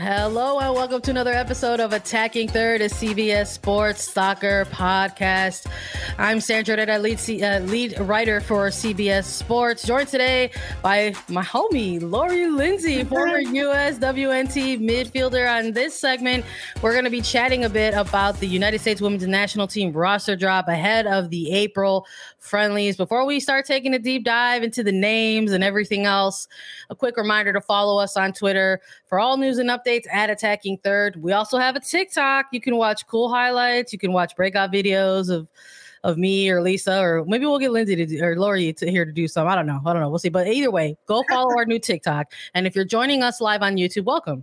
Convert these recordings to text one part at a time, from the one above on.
Hello and welcome to another episode of Attacking Third, a CBS Sports Soccer podcast. I'm Sandra Herrera, lead, C- uh, lead writer for CBS Sports, joined today by my homie Lori Lindsey, former US WNT midfielder. On this segment, we're going to be chatting a bit about the United States Women's National Team roster drop ahead of the April friendlies. Before we start taking a deep dive into the names and everything else, a quick reminder to follow us on Twitter for all news and updates at Attacking Third. We also have a TikTok. You can watch cool highlights. You can watch breakout videos of of me or Lisa, or maybe we'll get Lindsey to do, or Lori to here to do some. I don't know. I don't know. We'll see. But either way, go follow our new TikTok. And if you're joining us live on YouTube, welcome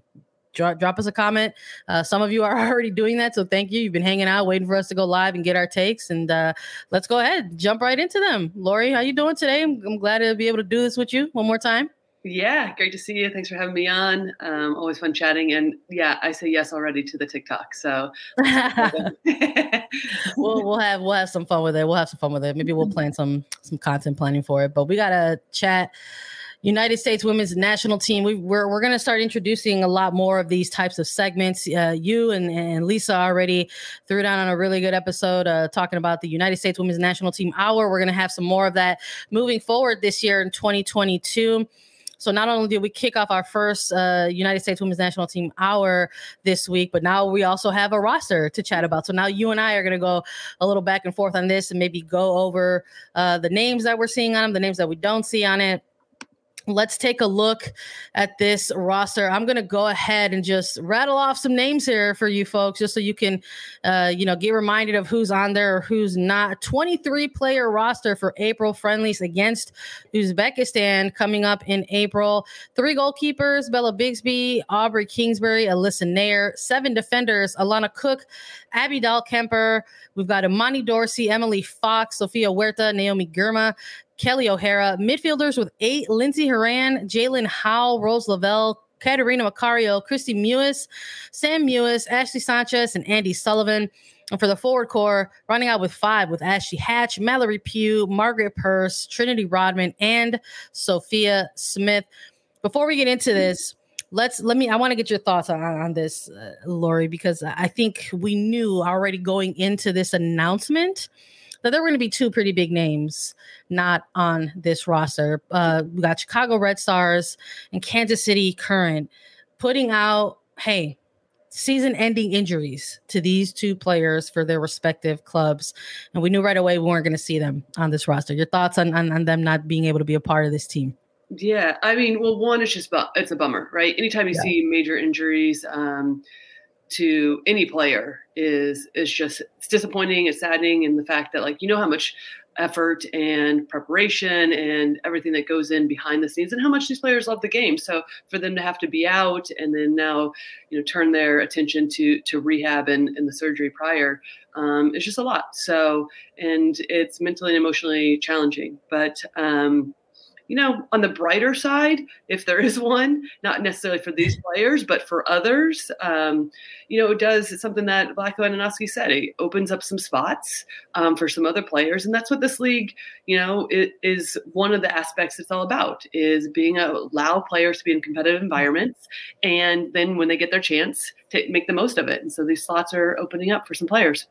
drop, drop us a comment. Uh, some of you are already doing that, so thank you. You've been hanging out, waiting for us to go live and get our takes, and uh, let's go ahead, jump right into them. Lori, how you doing today? I'm, I'm glad to be able to do this with you one more time. Yeah, great to see you. Thanks for having me on. Um, always fun chatting. And yeah, I say yes already to the TikTok. So we'll we'll have we'll have some fun with it. We'll have some fun with it. Maybe we'll plan some some content planning for it. But we gotta chat United States women's national team. We, we're we're going to start introducing a lot more of these types of segments. Uh, you and, and Lisa already threw down on a really good episode uh, talking about the United States women's national team hour. We're going to have some more of that moving forward this year in 2022. So not only did we kick off our first uh, United States Women's National Team hour this week, but now we also have a roster to chat about. So now you and I are going to go a little back and forth on this and maybe go over uh, the names that we're seeing on them, the names that we don't see on it let's take a look at this roster. I'm going to go ahead and just rattle off some names here for you folks, just so you can, uh, you know, get reminded of who's on there or who's not. 23 player roster for April friendlies against Uzbekistan coming up in April. Three goalkeepers: Bella Bixby, Aubrey Kingsbury, Alyssa Naeher. Seven defenders: Alana Cook, Abby Dahlkemper. We've got Imani Dorsey, Emily Fox, Sofia Huerta, Naomi Girma, Kelly O'Hara. Midfielders with eight Lindsey Horan, Jaelin Howell, Rose Lavelle, Catarina Macario, Kristie Mewis, Sam Mewis, Ashley Sanchez, and Andi Sullivan. And for the forward core, running out with five with Ashley Hatch, Mallory Pugh, Margaret Purce, Trinity Rodman, and Sophia Smith. Before we get into this, let's let me. I want to get your thoughts on, on this, uh, Lori, because I think we knew already going into this announcement that there were going to be two pretty big names not on this roster. Uh, we got Chicago Red Stars and Kansas City Current putting out, hey, season ending injuries to these two players for their respective clubs. And we knew right away we weren't going to see them on this roster. Your thoughts on, on, on, them not being able to be a part of this team? Yeah, I mean, well, one, it's just, it's a bummer, right? Anytime you yeah. see major injuries, um, to any player is is just it's disappointing it's saddening and the fact that like you know how much effort and preparation and everything that goes in behind the scenes and how much these players love the game so for them to have to be out and then now you know turn their attention to to rehab and, and the surgery prior um, it's just a lot so and it's mentally and emotionally challenging but um, you know, on the brighter side, if there is one, not necessarily for these players, but for others, um, you know, it does. It's something that Vlatko Andonovski said. It opens up some spots um, for some other players, and that's what this league, you know, it is one of the aspects it's all about is being a, allow players to be in competitive environments, and then when they get their chance, to make the most of it. And so these slots are opening up for some players.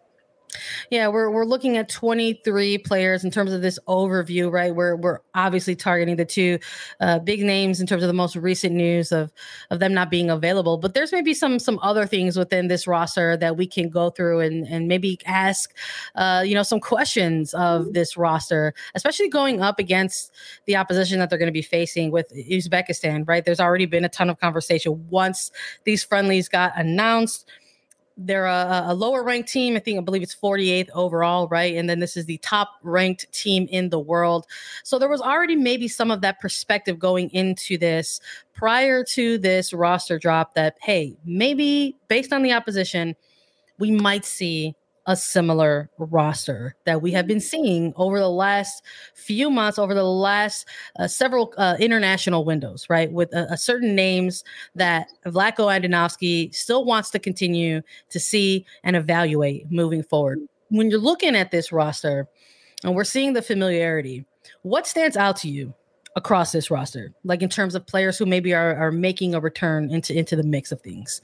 Yeah, we're we're looking at 23 players in terms of this overview, right? We're we're obviously targeting the two uh, big names in terms of the most recent news of of them not being available. But there's maybe some some other things within this roster that we can go through and and maybe ask, uh, you know, some questions of mm-hmm. this roster, especially going up against the opposition that they're going to be facing with Uzbekistan, right? There's already been a ton of conversation once these friendlies got announced they're a, a, lower ranked team. I think I believe it's 48th overall, right? And then this is the top ranked team in the world. So there was already maybe some of that perspective going into this prior to this roster drop that, hey, maybe based on the opposition, we might see a similar roster that we have been seeing over the last few months, over the last uh, several uh, international windows, right? With a, a certain names that Vlatko Andonovski still wants to continue to see and evaluate moving forward. When you're looking at this roster and we're seeing the familiarity, what stands out to you across this roster, like in terms of players who maybe are, are making a return into, into the mix of things?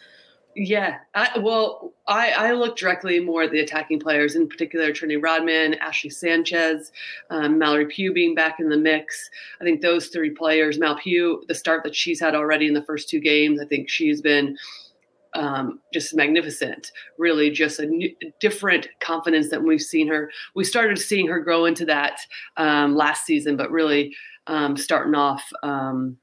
Yeah, I, well, I, I look directly more at the attacking players, in particular Trinity Rodman, Ashley Sanchez, um, Mallory Pugh being back in the mix. I think those three players, Mal Pugh, the start that she's had already in the first two games, I think she's been um, just magnificent. Really, just a new, different confidence than we've seen her. We started seeing her grow into that um, last season, but really um, starting off um,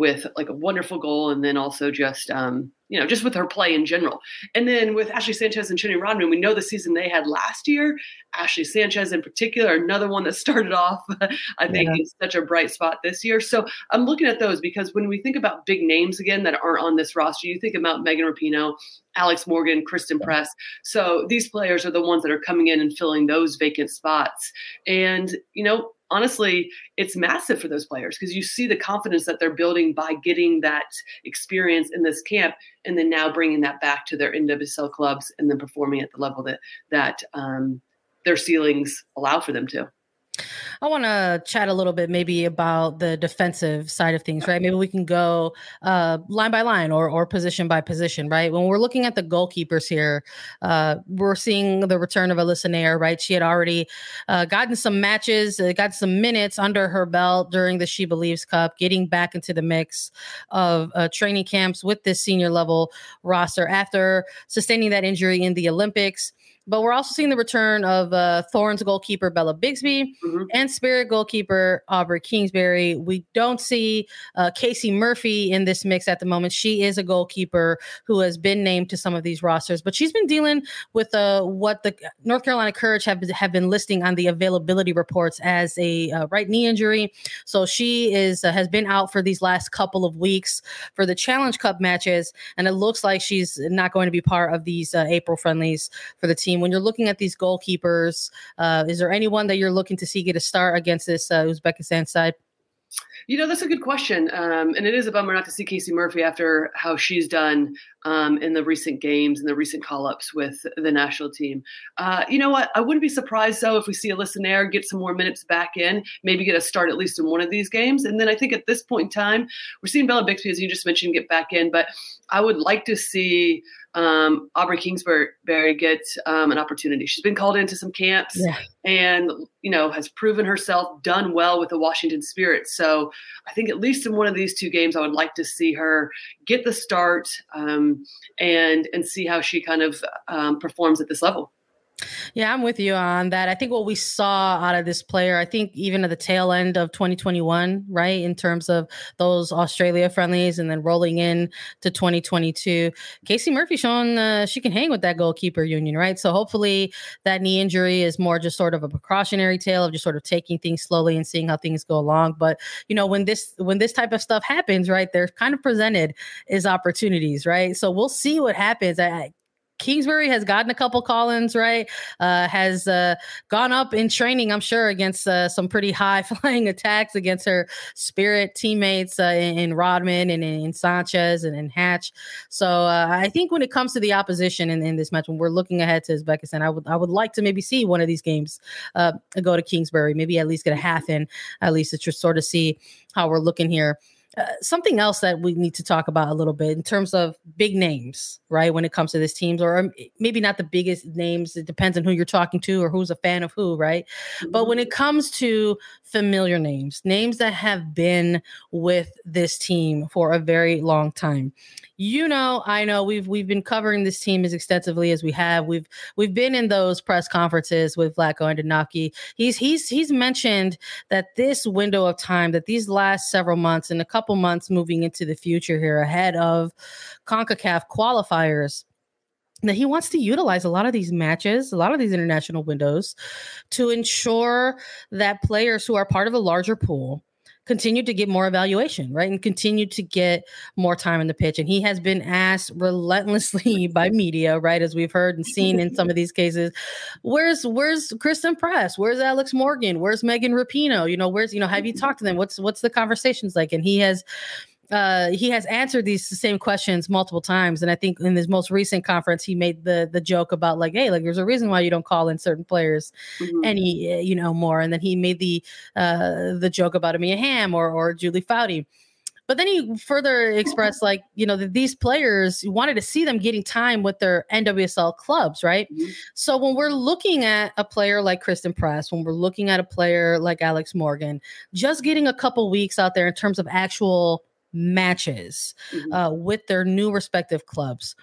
with like a wonderful goal, and then also just um, you know, just with her play in general. And then with Ashley Sanchez and Trinity Rodman, we know the season they had last year. Ashley Sanchez, in particular, another one that started off, I think, yeah. in such a bright spot this year. So I'm looking at those because when we think about big names again that aren't on this roster, you think about Megan Rapinoe, Alex Morgan, Christen Press. So these players are the ones that are coming in and filling those vacant spots. And, you know, honestly, it's massive for those players because you see the confidence that they're building by getting that experience in this camp and then now bringing that back to their NWSL clubs and then performing at the level that that um, their ceilings allow for them to. I want to chat a little bit maybe about the defensive side of things, right? Maybe we can go uh, line by line or, or position by position, right? When we're looking at the goalkeepers here, uh, we're seeing the return of Alyssa Naeher, right? She had already uh, gotten some matches, uh, got some minutes under her belt during the She Believes Cup, getting back into the mix of uh, training camps with this senior level roster after sustaining that injury in the Olympics. But we're also seeing the return of uh, Thorns goalkeeper Bella Bixby mm-hmm. and Spirit goalkeeper Aubrey Kingsbury. We don't see uh, Casey Murphy in this mix at the moment. She is a goalkeeper who has been named to some of these rosters, but she's been dealing with uh, what the North Carolina Courage have, have been listing on the availability reports as a uh, right knee injury. So she is uh, has been out for these last couple of weeks for the Challenge Cup matches, and it looks like she's not going to be part of these uh, April friendlies for the team when you're looking at these goalkeepers, uh, is there anyone that you're looking to see get a start against this uh, Uzbekistan side? You know, that's a good question. Um, and it is a bummer not to see Casey Murphy after how she's done um, in the recent games and the recent call ups with the national team. Uh, you know what? I wouldn't be surprised, though, if we see Alyssa Naeher get some more minutes back in, maybe get a start at least in one of these games. And then I think at this point in time, we're seeing Bella Bixby, as you just mentioned, get back in. But I would like to see um, Aubrey Kingsbury get um, an opportunity. She's been called into some camps yeah. and you know has proven herself, done well with the Washington Spirit. So I think at least in one of these two games, I would like to see her get the start um, and and see how she kind of um, performs at this level. Yeah, I'm with you on that. I think what we saw out of this player, I think even at the tail end of 2021, right, in terms of those Australia friendlies and then rolling in to 2022, Casey Murphy showing uh, she can hang with that goalkeeper union, right? So hopefully that knee injury is more just sort of a precautionary tale of just sort of taking things slowly and seeing how things go along. But you know, when this when this type of stuff happens, right, they're kind of presented as opportunities, right? So we'll see what happens. I, Kingsbury has gotten a couple call-ins, right? Uh, has uh, gone up in training, I'm sure, against uh, some pretty high-flying attacks against her Spirit teammates uh, in, in, Rodman and in, Sanchez and in Hatch. So uh, I think when it comes to the opposition in, in, this match, when we're looking ahead to Uzbekistan, I would I would like to maybe see one of these games uh, go to Kingsbury, maybe at least get a half in, at least to sort of see how we're looking here. Uh, something else that we need to talk about a little bit in terms of big names, right? When it comes to this teams, or um, maybe not the biggest names. It depends on who you're talking to or who's a fan of who, right? Mm-hmm. But when it comes to familiar names, names that have been with this team for a very long time, you know, I know we've we've been covering this team as extensively as we have. We've we've been in those press conferences with Vlatko Andonovski. He's he's he's mentioned that this window of time, that these last several months and a couple months moving into the future here ahead of CONCACAF qualifiers that he wants to utilize a lot of these matches, a lot of these international windows to ensure that players who are part of a larger pool continue to get more evaluation, right? And continue to get more time in the pitch. And he has been asked relentlessly by media, right? As we've heard and seen in some of these cases, where's where's Christen Press? Where's Alex Morgan? Where's Megan Rapinoe? You know, where's, you know, have you talked to them? What's what's the conversations like? And he has uh, he has answered these same questions multiple times, and I think in his most recent conference, he made the the joke about like, hey, like there's a reason why you don't call in certain players mm-hmm. any, eh, you know, more. And then he made the uh, the joke about a Mia Hamm or or Julie Foudy. But then he further expressed like, you know, that these players wanted to see them getting time with their NWSL clubs, right? Mm-hmm. So when we're looking at a player like Christen Press, when we're looking at a player like Alex Morgan, just getting a couple weeks out there in terms of actual matches mm-hmm. uh, with their new respective clubs.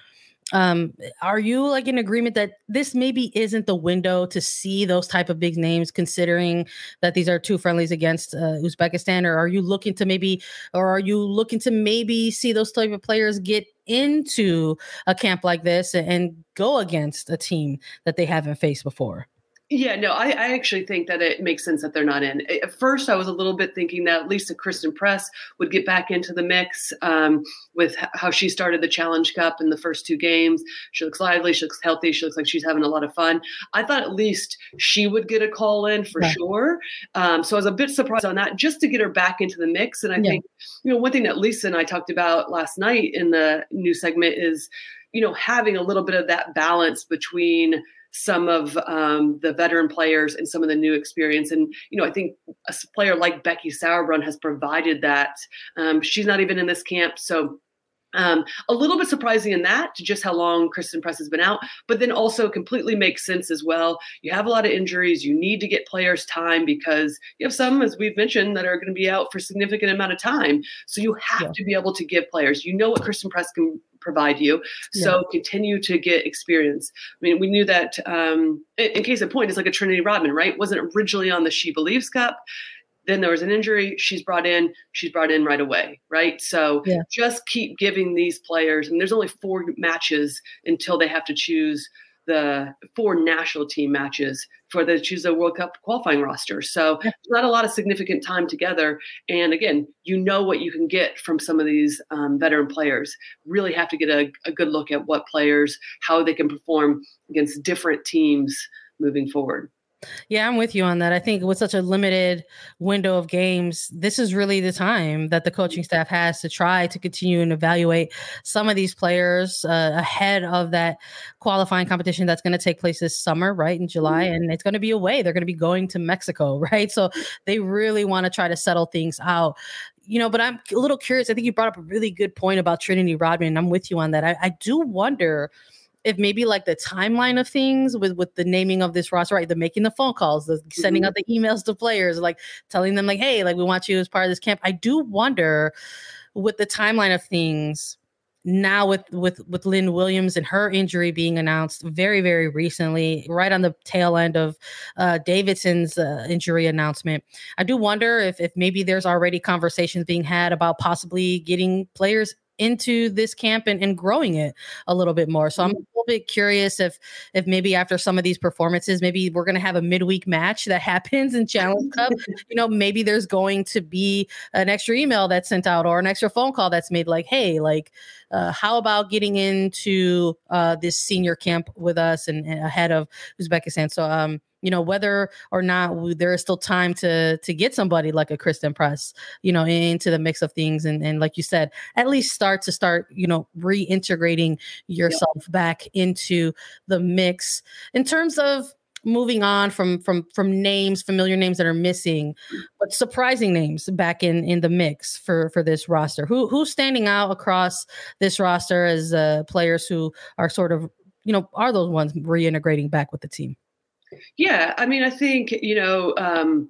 Um, are you like in agreement that this maybe isn't the window to see those type of big names, considering that these are two friendlies against uh, Uzbekistan, or are you looking to maybe, or are you looking to maybe see those type of players get into a camp like this and go against a team that they haven't faced before? Yeah, no, I, I, actually think that it makes sense that they're not in. At first, I was a little bit thinking that Lisa Christen Press would get back into the mix um, with how she started the Challenge Cup in the first two games. She looks lively, she looks healthy, she looks like she's having a lot of fun. I thought at least she would get a call in for yeah. sure. Um, so I was a bit surprised on that just to get her back into the mix. And I yeah. think, you know, one thing that Lisa and I talked about last night in the new segment is, you know, having a little bit of that balance between – some of um, the veteran players and some of the new experience. And, you know, I think a player like Becky Sauerbrunn has provided that. Um, she's not even in this camp. So, um, a little bit surprising in that, to just how long Christen Press has been out, but then also completely makes sense as well. You have a lot of injuries. You need to get players time because you have some, as we've mentioned, that are going to be out for significant amount of time. So you have yeah. to be able to give players. You know what Christen Press can provide you. So yeah. continue to get experience. I mean, we knew that um, in, in case of point, it's like a Trinity Rodman, right? Wasn't originally on the She Believes Cup. Then there was an injury. She's brought in. She's brought in right away, right? So yeah. just keep giving these players. And there's only four matches until they have to choose the four national team matches for the choose a World Cup qualifying roster. So yeah. not a lot of significant time together. And again, you know what you can get from some of these um, veteran players. Really have to get a, a good look at what players, how they can perform against different teams moving forward. Yeah, I'm with you on that. I think with such a limited window of games, this is really the time that the coaching staff has to try to continue and evaluate some of these players uh, ahead of that qualifying competition that's going to take place this summer, right in July, mm-hmm. and it's going to be away. They're going to be going to Mexico, right? So they really want to try to settle things out you know, but I'm a little curious. I think you brought up a really good point about Trinity Rodman. I'm with you on that. I, I do wonder if maybe like the timeline of things with with the naming of this roster, right? The making the phone calls, the sending mm-hmm. out the emails to players, like telling them like, hey, like we want you as part of this camp. I do wonder with the timeline of things now with with with Lynn Williams and her injury being announced very very recently, right on the tail end of uh, Davidson's uh, injury announcement. I do wonder if if maybe there's already conversations being had about possibly getting players into this camp and, and growing it a little bit more. So I'm mm-hmm. Bit curious if if maybe after some of these performances, maybe we're gonna have a midweek match that happens in Challenge Cup. you know, maybe there's going to be an extra email that's sent out or an extra phone call that's made like, hey, like uh, how about getting into uh, this senior camp with us and, and ahead of Uzbekistan? So um you know whether or not there is still time to to get somebody like a Christen Press, you know, into the mix of things, and and like you said, at least start to start, you know, reintegrating yourself yep. back into the mix in terms of moving on from from from names, familiar names that are missing, but surprising names back in in the mix for for this roster. Who who's standing out across this roster as uh, players who are sort of you know are those ones reintegrating back with the team? Yeah, I mean, I think you know. Um,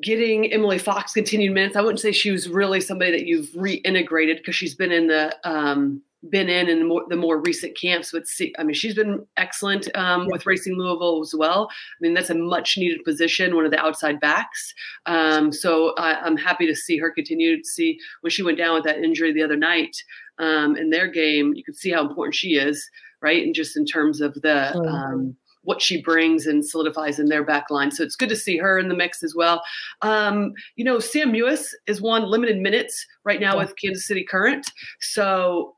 getting Emily Fox continued minutes. I wouldn't say she was really somebody that you've reintegrated because she's been in the um, been in in the more, the more recent camps. But see, I mean, she's been excellent um, yeah. with Racing Louisville as well. I mean, that's a much needed position, one of the outside backs. Um, so I, am happy to see her continue to see when she went down with that injury the other night um, in their game. You could see how important she is, right? And just in terms of the. What she brings and solidifies in their back line. So it's good to see her in the mix as well. Um, you know, Sam Mewis is one limited minutes right now with Kansas City Current. So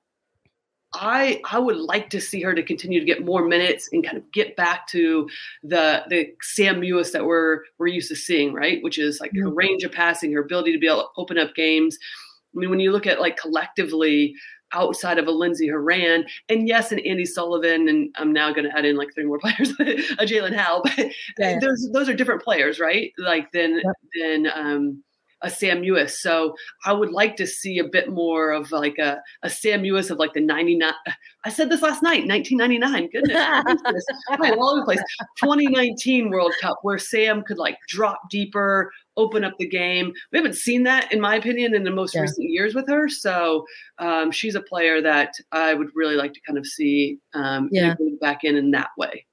I I would like to see her to continue to get more minutes and kind of get back to the the Sam Mewis that we're we're used to seeing, right? Which is like her range of passing, her ability to be able to open up games. I mean, when you look at like collectively, outside of a Lindsey Horan. And yes, and Andi Sullivan, and I'm now going to add in like three more players, a Jaelin Howell, but yeah. those those are different players, right? Like then yep. than um, a Sam Mewis. So I would like to see a bit more of like a, a Sam Mewis of like the 99. I said this last night, 1999. Goodness. I'm all over the place. 2019 World Cup where Sam could like drop deeper, open up the game. We haven't seen that, in my opinion, in the most yeah. recent years with her. So um, she's a player that I would really like to kind of see um, yeah. back in in that way.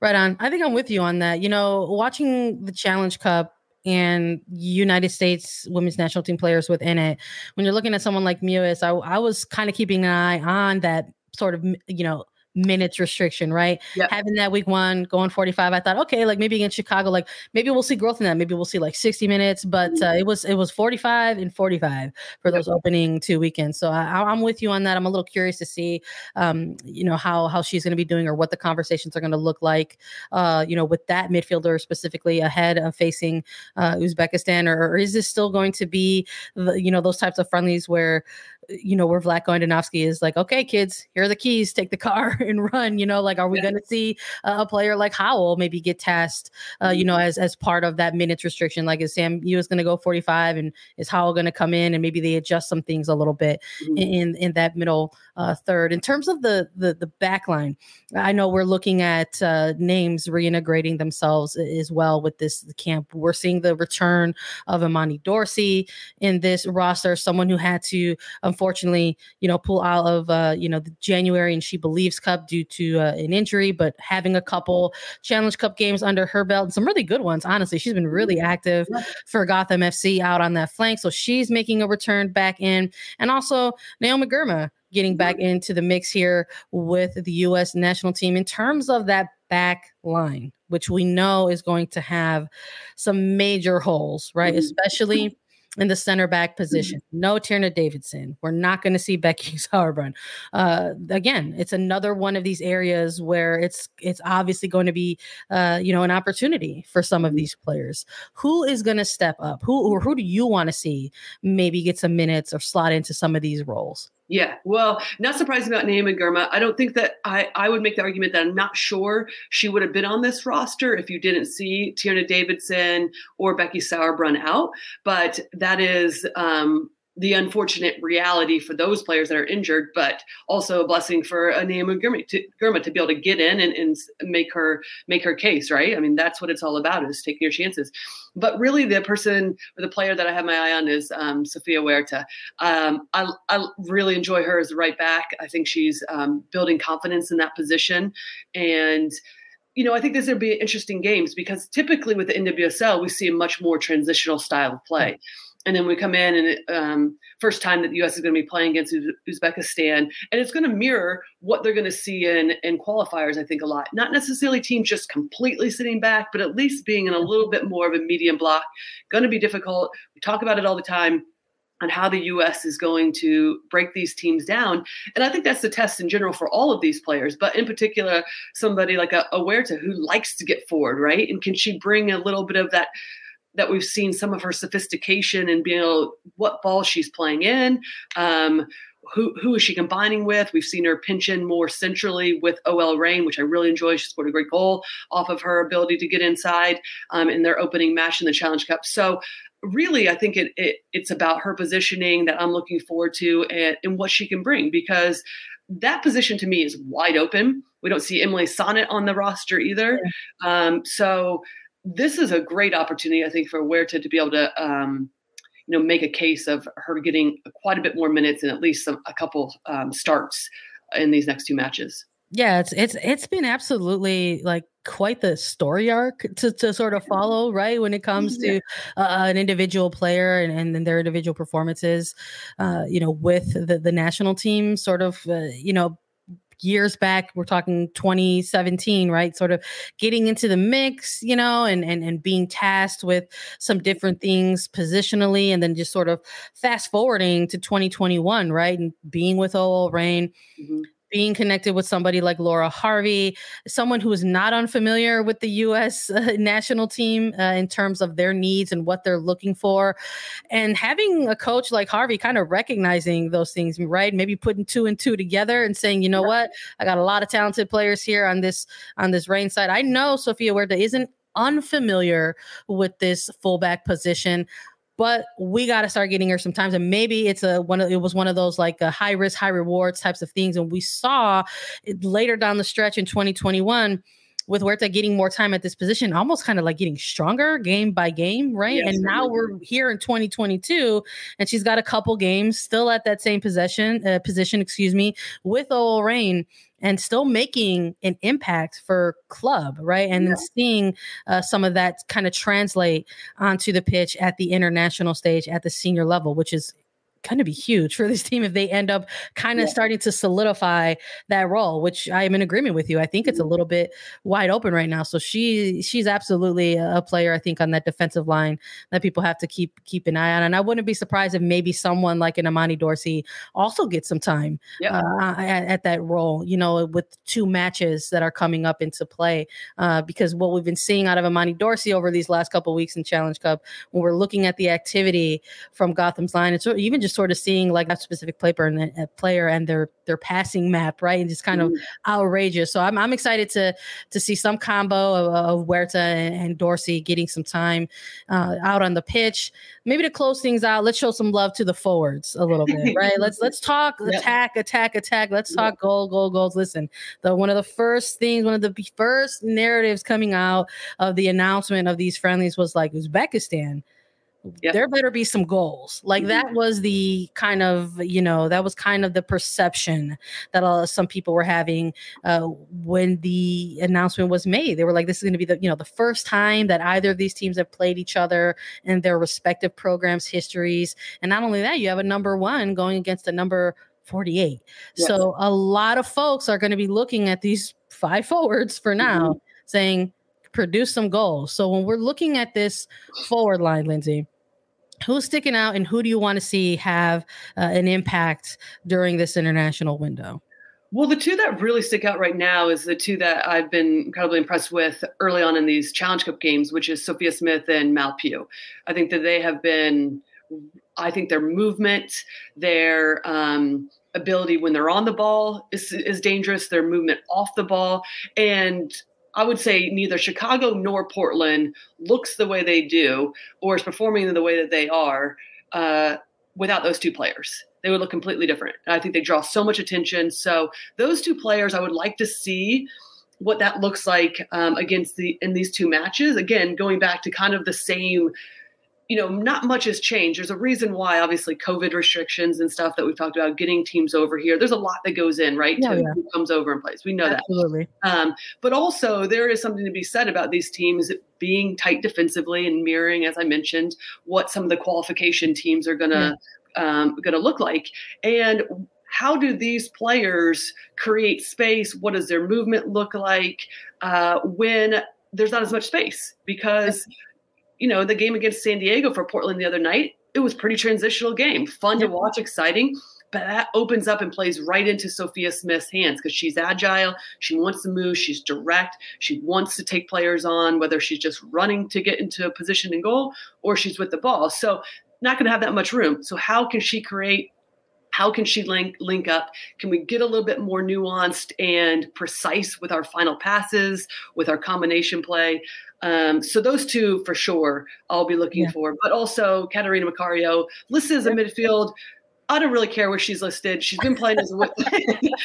Right on. I think I'm with you on that. You know, watching the Challenge Cup and United States women's national team players within it. When you're looking at someone like Mewis, I, I was kind of keeping an eye on that sort of, you know, minutes restriction, right? Yep. Having that week one going 45, I thought, okay, like maybe against Chicago, like maybe we'll see growth in that. Maybe we'll see like 60 minutes, but uh, it was it was 45 and 45 for those yep. opening two weekends. So I, am with you on that. I'm a little curious to see, um, you know, how how she's going to be doing or what the conversations are going to look like, uh, you know, with that midfielder specifically ahead of facing uh, Uzbekistan, or, or is this still going to be, the, you know, those types of friendlies where you know, where Vlatko Andonovski is like, okay, kids, here are the keys, take the car and run. You know, like, are we yeah. going to see a player like Howell maybe get tasked, uh, you know, mm-hmm. as as part of that minutes restriction? Like, is Sam Mewis going to go 45 and is Howell going to come in and maybe they adjust some things a little bit mm-hmm. in in that middle uh, third. In terms of the the the back line, I know we're looking at uh, names reintegrating themselves as well with this camp. We're seeing the return of Imani Dorsey in this roster, someone who had to unfortunately, you know, pull out of uh, you know the January and she believes Cup due to uh, an injury, but having a couple Challenge Cup games under her belt and some really good ones. Honestly, she's been really mm-hmm. active for Gotham FC out on that flank, so she's making a return back in, and also Naomi Girma getting back into the mix here with the U.S. national team in terms of that back line, which we know is going to have some major holes, right? Mm-hmm. Especially in the center back position. Mm-hmm. No Tierna Davidson. We're not going to see Becky Sauerbrunn. Uh, again, it's another one of these areas where it's it's obviously going to be uh, you know an opportunity for some of mm-hmm. these players. Who is going to step up? Who or who do you want to see maybe get some minutes or slot into some of these roles? Yeah, well, not surprised about Naomi Girma. I don't think that I, I would make the argument that I'm not sure she would have been on this roster if you didn't see Tierna Davidson or Becky Sauerbrunn out. But that is um, the unfortunate reality for those players that are injured, but also a blessing for a Naomi Girma to, to be able to get in and, and make her make her case, right? I mean, that's what it's all about is taking your chances. But really, the person or the player that I have my eye on is um, Sofia Huerta. Um, I, I, really enjoy her as a right back. I think she's um, building confidence in that position, and you know, I think this would be interesting games because typically with the NWSL, we see a much more transitional style of play. Mm-hmm and then we come in and um, first time that the U.S. is going to be playing against Uzbekistan, and it's going to mirror what they're going to see in in qualifiers. I think a lot, not necessarily teams just completely sitting back, but at least being in a little bit more of a medium block. Going to be difficult. We talk about it all the time on how the U.S. is going to break these teams down. And I think that's the test in general for all of these players, but in particular, somebody like a, a Huerta who likes to get forward, right? And can she bring a little bit of that that we've seen some of her sophistication and being able what ball she's playing in, um, who who is she combining with? We've seen her pinch in more centrally with OL Reign, which I really enjoy. She scored a great goal off of her ability to get inside um, in their opening match in the Challenge Cup. So really, I think it, it it's about her positioning that I'm looking forward to and, and what she can bring because that position to me is wide open. We don't see Emily Sonnett on the roster either. Um, so this is a great opportunity, I think, for Huerta to be able to, um, you know, make a case of her getting quite a bit more minutes and at least some, a couple um, starts in these next two matches. Yeah, it's it's it's been absolutely like quite the story arc to, to sort of follow, right? When it comes to uh, an individual player and, and their individual performances, uh, you know, with the, the national team, sort of, uh, you know, years back we're talking 2017 right? Sort of getting into the mix you know and and, and being tasked with some different things positionally and then just sort of fast forwarding to 2021 right? And being with OL Reign mm-hmm being connected with somebody like Laura Harvey, someone who is not unfamiliar with the U.S. Uh, national team uh, in terms of their needs and what they're looking for, and having a coach like Harvey kind of recognizing those things, right? Maybe putting two and two together and saying, you know what, I got a lot of talented players here on this on this Reign side. I know Sofia Huerta isn't unfamiliar with this fullback position but we got to start getting her sometimes and maybe it's a one of it was one of those like high risk high rewards types of things and we saw later down the stretch in 2021 with Huerta getting more time at this position, almost kind of like getting stronger game by game, right? Yes, and now we're here in 2022, and she's got a couple games still at that same possession uh, position, excuse me, with OL Reign and still making an impact for club, right? And yeah. then seeing uh, some of that kind of translate onto the pitch at the international stage at the senior level, which is going to be huge for this team if they end up kind of yeah. starting to solidify that role which i am in agreement with you i think it's a mm-hmm. little bit wide open right now so she she's absolutely a player i think on that defensive line that people have to keep keep an eye on and i wouldn't be surprised if maybe someone like an imani dorsey also gets some time yeah. uh, at, at, that role you know with two matches that are coming up into play uh, because what we've been seeing out of imani dorsey over these last couple weeks in challenge cup when we're looking at the activity from gotham's line it's even just just sort of seeing like that specific player and a player and their their passing map, right? And just kind of mm-hmm. outrageous. So I'm I'm excited to to see some combo of, of Huerta and, and, Dorsey getting some time uh, out on the pitch. Maybe to close things out, let's show some love to the forwards a little bit, right? let's let's talk yep. attack, attack, attack. Let's talk yep. goal, goal, goals. Listen, the one of the first things, one of the first narratives coming out of the announcement of these friendlies was like Uzbekistan Yep. there better be some goals like that mm-hmm. was the kind of you know that was kind of the perception that uh, some people were having uh, when the announcement was made they were like this is going to be the you know the first time that either of these teams have played each other in their respective programs histories and not only that you have a number one going against a number 48 yep. so a lot of folks are going to be looking at these five forwards for now mm-hmm. saying produce some goals. So when we're looking at this forward line, Lindsey, who's sticking out and who do you want to see have uh, an impact during this international window? Well, the two that really stick out right now is the two that I've been incredibly impressed with early on in these Challenge Cup games, which is Sophia Smith and Mal Pugh. I think that they have been, I think their movement, their um, ability when they're on the ball is, is dangerous, their movement off the ball. And I would say neither Chicago nor Portland looks the way they do or is performing the way that they are uh, without those two players. They would look completely different. I think they draw so much attention. So those two players, I would like to see what that looks like um, against the in these two matches. Again, going back to kind of the same you know, not much has changed. There's a reason why, obviously, COVID restrictions and stuff that we've talked about, getting teams over here. There's a lot that goes in, right? Yeah, to yeah. who comes over and plays. We know Absolutely. that. Um, but also, there is something to be said about these teams being tight defensively and mirroring, as I mentioned, what some of the qualification teams are gonna um, gonna look like. And how do these players create space? What does their movement look like uh, when there's not as much space? Because you know, the game against San Diego for Portland the other night, it was pretty transitional game, fun to watch, exciting. But that opens up and plays right into Sophia Smith's hands because she's agile. She wants to move. She's direct. She wants to take players on, whether she's just running to get into a position and goal or she's with the ball. So, not going to have that much room. So, how can she create how can she link link up can we get a little bit more nuanced and precise with our final passes with our combination play um, so those two for sure i'll be looking yeah. for but also Catarina Macario listed as a midfield I don't really care where she's listed. She's been playing as a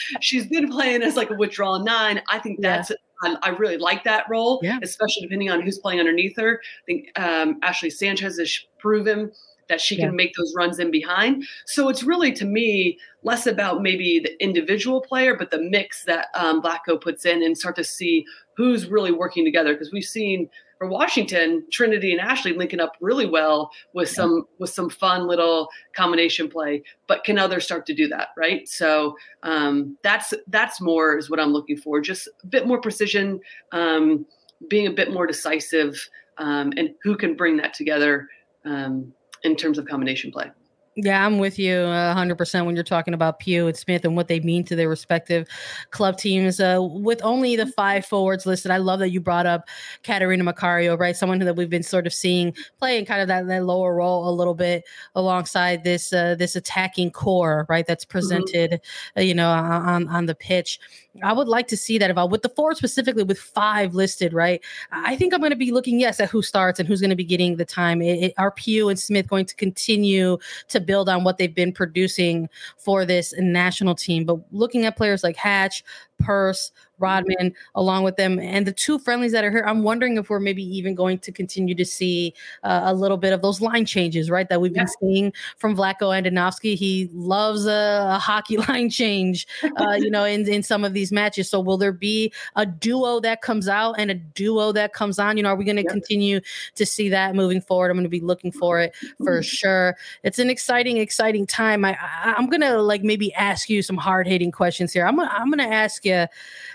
she's been playing as like a withdrawal nine. I think that's yeah. I really like that role, yeah. especially depending on who's playing underneath her. I think um, Ashley Sanchez has proven that she can make those runs in behind. So it's really to me less about maybe the individual player, but the mix that um, Vlatko puts in and start to see who's really working together. Because we've seen for Washington, Trinity and Ashley linking up really well with yeah. some with some fun little combination play. But can others start to do that, right? So um, that's that's more is what I'm looking for. Just a bit more precision, um, being a bit more decisive, um, and who can bring that together um, in terms of combination play. Yeah, I'm with you 100% when you're talking about Pugh and Smith and what they mean to their respective club teams. Uh, with only the five forwards listed, I love that you brought up Catarina Macario, right? Someone that we've been sort of seeing playing kind of that, that lower role a little bit alongside this uh, this attacking core, right? That's mm-hmm. presented, mm-hmm. uh, you know, on on the pitch. I would like to see that if I with the four specifically with five listed, right? I think I'm going to be looking yes at who starts and who's going to be getting the time. It, it, are Pugh and Smith going to continue to build on what they've been producing for this national team? But looking at players like Hatch, Purce, Rodman, along with them, and the two friendlies that are here. I'm wondering if we're maybe even going to continue to see uh, a little bit of those line changes, right? That we've yeah. been seeing from Vlatko Andonovski. He loves a, a hockey line change, uh, you know, in, in some of these matches. So will there be a duo that comes out and a duo that comes on? You know, are we going to yeah. continue to see that moving forward? I'm going to be looking for it for sure. It's an exciting, exciting time. I, I am gonna like maybe ask you some hard hitting questions here. I'm I'm gonna ask you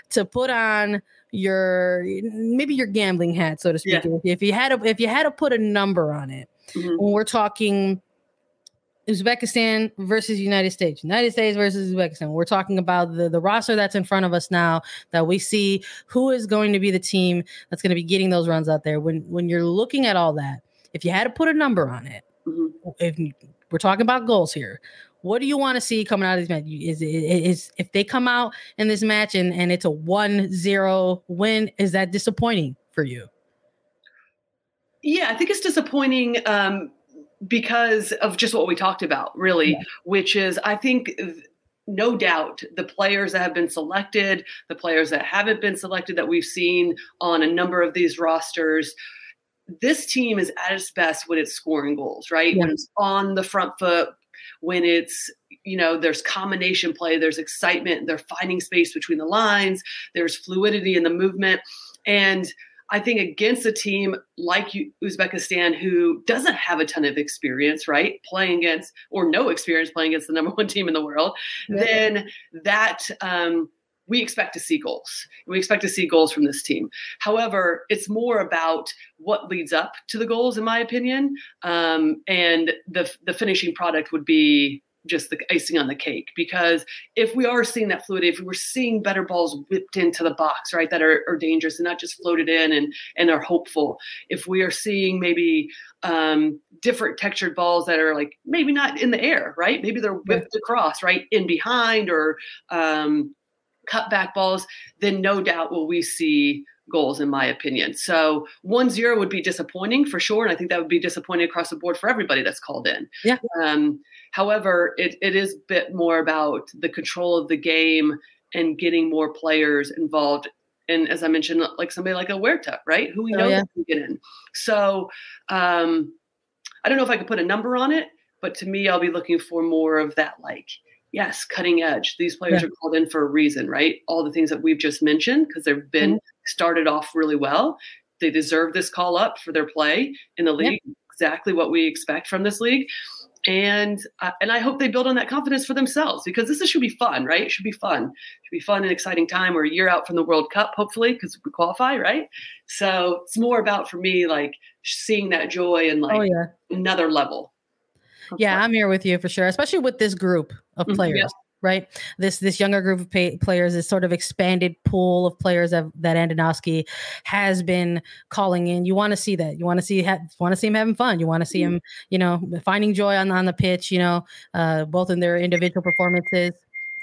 to put on your maybe your gambling hat, so to speak. Yeah. If you had to, if you had to put a number on it, mm-hmm. when we're talking Uzbekistan versus United States, United States versus Uzbekistan. We're talking about the, the roster that's in front of us now that we see who is going to be the team that's going to be getting those runs out there. When when you're looking at all that, if you had to put a number on it, mm-hmm. if we're talking about goals here, what do you want to see coming out of this match? Is, is if they come out in this match and, and it's a 1-0 win, is that disappointing for you? Yeah, I think it's disappointing um, because of just what we talked about, really, yeah. which is I think no doubt the players that have been selected, the players that haven't been selected that we've seen on a number of these rosters. This team is at its best when it's scoring goals, right? Yeah. When it's on the front foot, when it's you know there's combination play there's excitement they're finding space between the lines there's fluidity in the movement and I think against a team like Uzbekistan, who doesn't have a ton of experience, right, playing against or no experience playing against the number one team in the world, yeah. then that um, we expect to see goals. We expect to see goals from this team. However, it's more about what leads up to the goals, in my opinion, um, and the the finishing product would be just the icing on the cake because if we are seeing that fluidity if we were seeing better balls whipped into the box right that are, are dangerous and not just floated in and and are hopeful if we are seeing maybe um, different textured balls that are like maybe not in the air right maybe they're whipped across right in behind or um, cutback balls, then no doubt will we see goals, in my opinion. So 1 0 would be disappointing for sure. And I think that would be disappointing across the board for everybody that's called in. Yeah. Um, however, it, it is a bit more about the control of the game and getting more players involved. And as I mentioned, like somebody like a Huerta, right? Who we oh, know oh, yeah. can get in. So um, I don't know if I could put a number on it, but to me, I'll be looking for more of that, like, yes, cutting edge. These players yeah. are called in for a reason, right? All the things that we've just mentioned because they've been mm-hmm. started off really well. They deserve this call up for their play in the league. Yeah. Exactly what we expect from this league. And uh, and I hope they build on that confidence for themselves because this should be fun, right? It should be fun. It should be fun and exciting time. We're a year out from the World Cup, hopefully, because we qualify, right? So it's more about for me like seeing that joy and like oh, yeah. another level yeah, I'm here with you for sure, especially with this group of mm-hmm, players. right? This this younger group of pay, players, this sort of expanded pool of players that that Andonovski has been calling in. You want to see that. You want to see ha- want to see him having fun. You want to see mm-hmm. him, you know, finding joy on on the pitch. You know, uh, both in their individual performances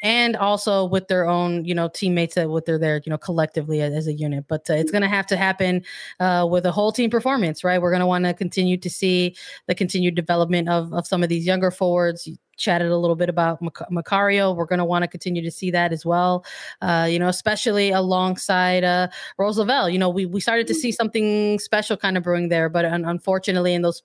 and also with their own you know teammates that what they're there you know collectively as, a unit. But uh, it's going to have to happen uh, with a whole team performance right? We're going to want to continue to see the continued development of, of some of these younger forwards chatted a little bit about Mac- Macario. We're going to want to continue to see that as well. Uh, you know, especially alongside uh, Rose Lavelle. You know, we we started to see something special kind of brewing there, but un- unfortunately, in those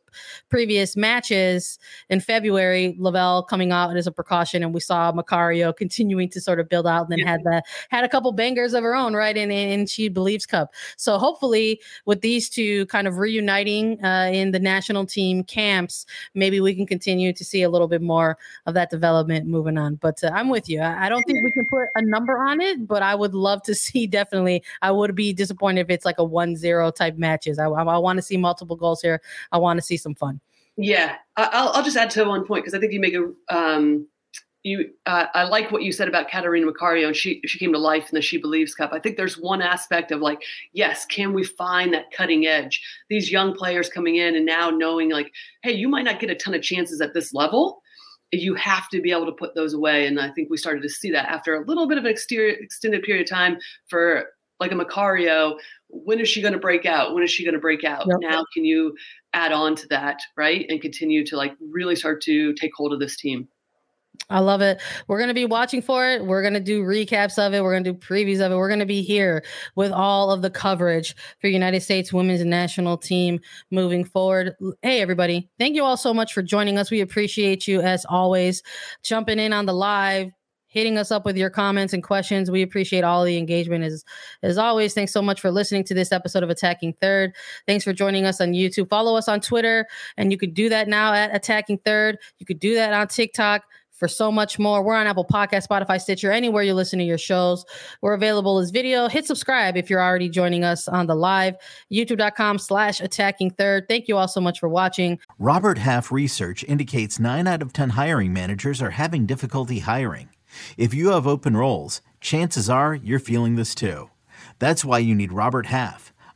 previous matches in February, Lavelle coming out as a precaution, and we saw Macario continuing to sort of build out, and then yeah. had the had a couple bangers of her own, right? In in She Believes Cup. So hopefully, with these two kind of reuniting uh, in the national team camps, maybe we can continue to see a little bit more of that development moving on. But uh, I'm with you. I, I, don't think we can put a number on it, but I would love to see definitely. I would be disappointed if it's like a 1 0 type matches. I, I, I want to see multiple goals here. I want to see some fun. Yeah. I'll, I'll just add to one point because I think you make a. Um, you, uh, I like what you said about Catarina Macario, and she she came to life in the She Believes Cup. I think there's one aspect of like, yes, can we find that cutting edge? These young players coming in and now knowing like, hey, you might not get a ton of chances at this level, you have to be able to put those away. And I think we started to see that after a little bit of an exterior, extended period of time for like a Macario. When is she going to break out? When is she going to break out? Yep. Now, can you add on to that, right? And continue to like really start to take hold of this team. I love it. We're going to be watching for it. We're going to do recaps of it. We're going to do previews of it. We're going to be here with all of the coverage for United States women's national team moving forward. Hey, everybody. Thank you all so much for joining us. We appreciate you as always, jumping in on the live, hitting us up with your comments and questions. We appreciate all the engagement as as always. Thanks so much for listening to this episode of Attacking Third. Thanks for joining us on YouTube. Follow us on Twitter, and you could do that now at Attacking Third. You could do that on TikTok for so much more. We're on Apple Podcast, Spotify, Stitcher, anywhere you listen to your shows. We're available as video. Hit subscribe if you're already joining us on the live. YouTube.com slash attacking third. Thank you all so much for watching. Robert Half research indicates nine out of 10 hiring managers are having difficulty hiring. If you have open roles, chances are you're feeling this too. That's why you need Robert Half.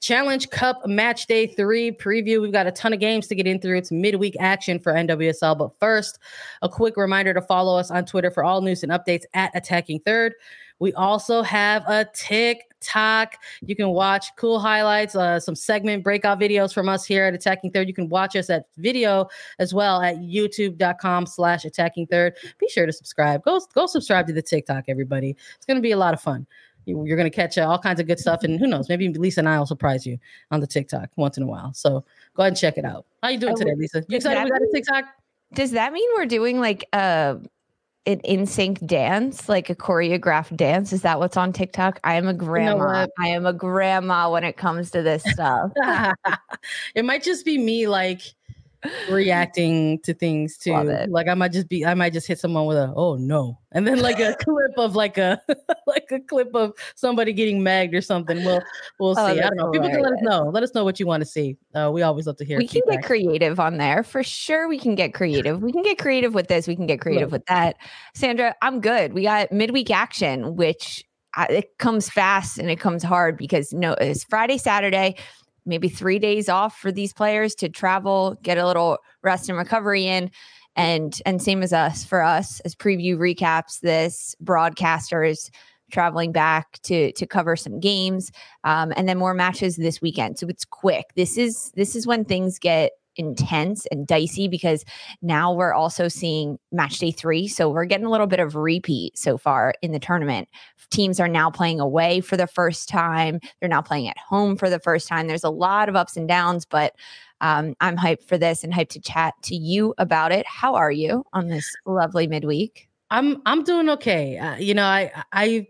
Challenge Cup Match Day 3 preview. We've got a ton of games to get in through. It's midweek action for NWSL. But first, a quick reminder to follow us on Twitter for all news and updates at Attacking Third. We also have a TikTok. You can watch cool highlights, uh, some segment breakout videos from us here at Attacking Third. You can watch us at video as well at youtube.com slash attacking third. Be sure to subscribe. Go, go subscribe to the TikTok, everybody. It's going to be a lot of fun you're going to catch uh, all kinds of good stuff and who knows maybe lisa and i will surprise you on the tiktok once in a while so go ahead and check it out how you doing oh, today lisa you excited we got a tiktok does that mean we're doing like a an in sync dance, like a choreographed dance. Is that what's on TikTok? I am a grandma. You know I am a grandma when it comes to this stuff. it might just be me like reacting to things too. Like I might just be, I might just hit someone with a "oh no," and then like a clip of like a like a clip of somebody getting magged or something. We'll we'll oh, see. I don't know. People can let us know. Let us know what you want to see. Uh, we always love to hear. We can get creative on there for sure. We can get creative. We can get creative with this. We can get creative with that. Sandra, I'm good. We got midweek action, which uh, it comes fast and it comes hard because no, it's Friday, Saturday maybe three days off for these players to travel, get a little rest and recovery in. And and same as us for us as preview recaps, this broadcasters traveling back to to cover some games um, and then more matches this weekend so it's quick this is this is when things get intense and dicey because now we're also seeing match day three. So we're getting a little bit of repeat so far in the tournament. Teams are now playing away for the first time, they're now playing at home for the first time. There's a lot of ups and downs, but um, I'm hyped for this and hyped to chat to you about it. How are you on this lovely midweek? I'm I'm doing okay. Uh, you know, I I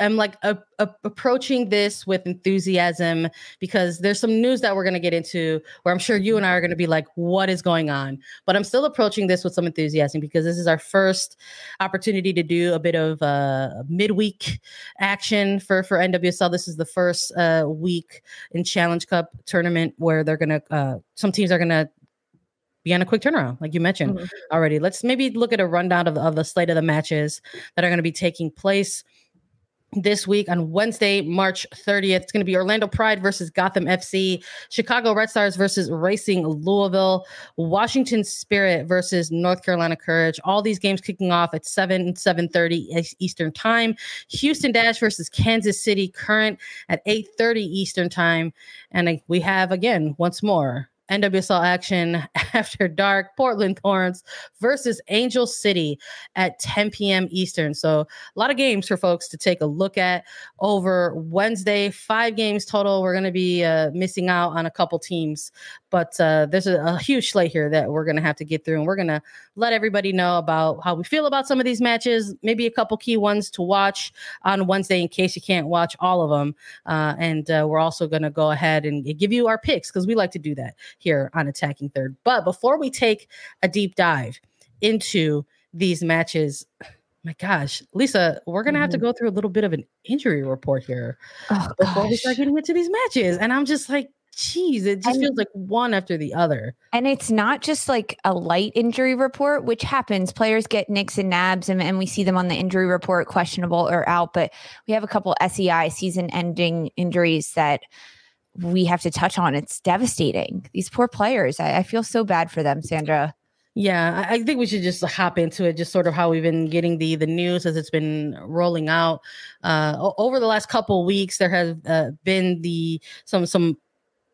am like a, a, approaching this with enthusiasm because there's some news that we're going to get into where I'm sure you and I are going to be like, what is going on? But I'm still approaching this with some enthusiasm because this is our first opportunity to do a bit of uh, midweek action for for NWSL. This is the first uh, week in Challenge Cup tournament where they're going to uh, some teams are going to be on a quick turnaround, like you mentioned mm-hmm. already. Let's maybe look at a rundown of of the slate of the matches that are going to be taking place this week on Wednesday, March 30th. It's going to be Orlando Pride versus Gotham FC, Chicago Red Stars versus Racing Louisville, Washington Spirit versus North Carolina Courage. All these games kicking off at 7 7:30 Eastern Time. Houston Dash versus Kansas City Current at 8:30 Eastern Time. And uh, we have again once more NWSL action after dark, Portland Thorns versus Angel City at 10 p.m. Eastern. So, a lot of games for folks to take a look at over Wednesday. Five games total. We're going to be uh, missing out on a couple teams, but uh, there's a, a, huge slate here that we're going to have to get through, and we're going to let everybody know about how we feel about some of these matches, maybe a couple key ones to watch on Wednesday in case you can't watch all of them. Uh, and uh, we're also going to go ahead and give you our picks because we like to do that here on Attacking Third. But before we take a deep dive into these matches, my gosh, Lisa, we're gonna have to mm-hmm. go through a little bit of an injury report here oh, before gosh. we start getting into these matches. And I'm just like, geez, it just and, feels like one after the other. And it's not just like a light injury report, which happens. Players get nicks and nabs, and, and we see them on the injury report, questionable or out. But we have a couple SEI season ending injuries that we have to touch on. It's devastating. These poor players. I, I feel so bad for them, Sandra. Yeah, I think we should just hop into it, just sort of how we've been getting the the news as it's been rolling out. Uh, over the last couple weeks, there have uh, been the some some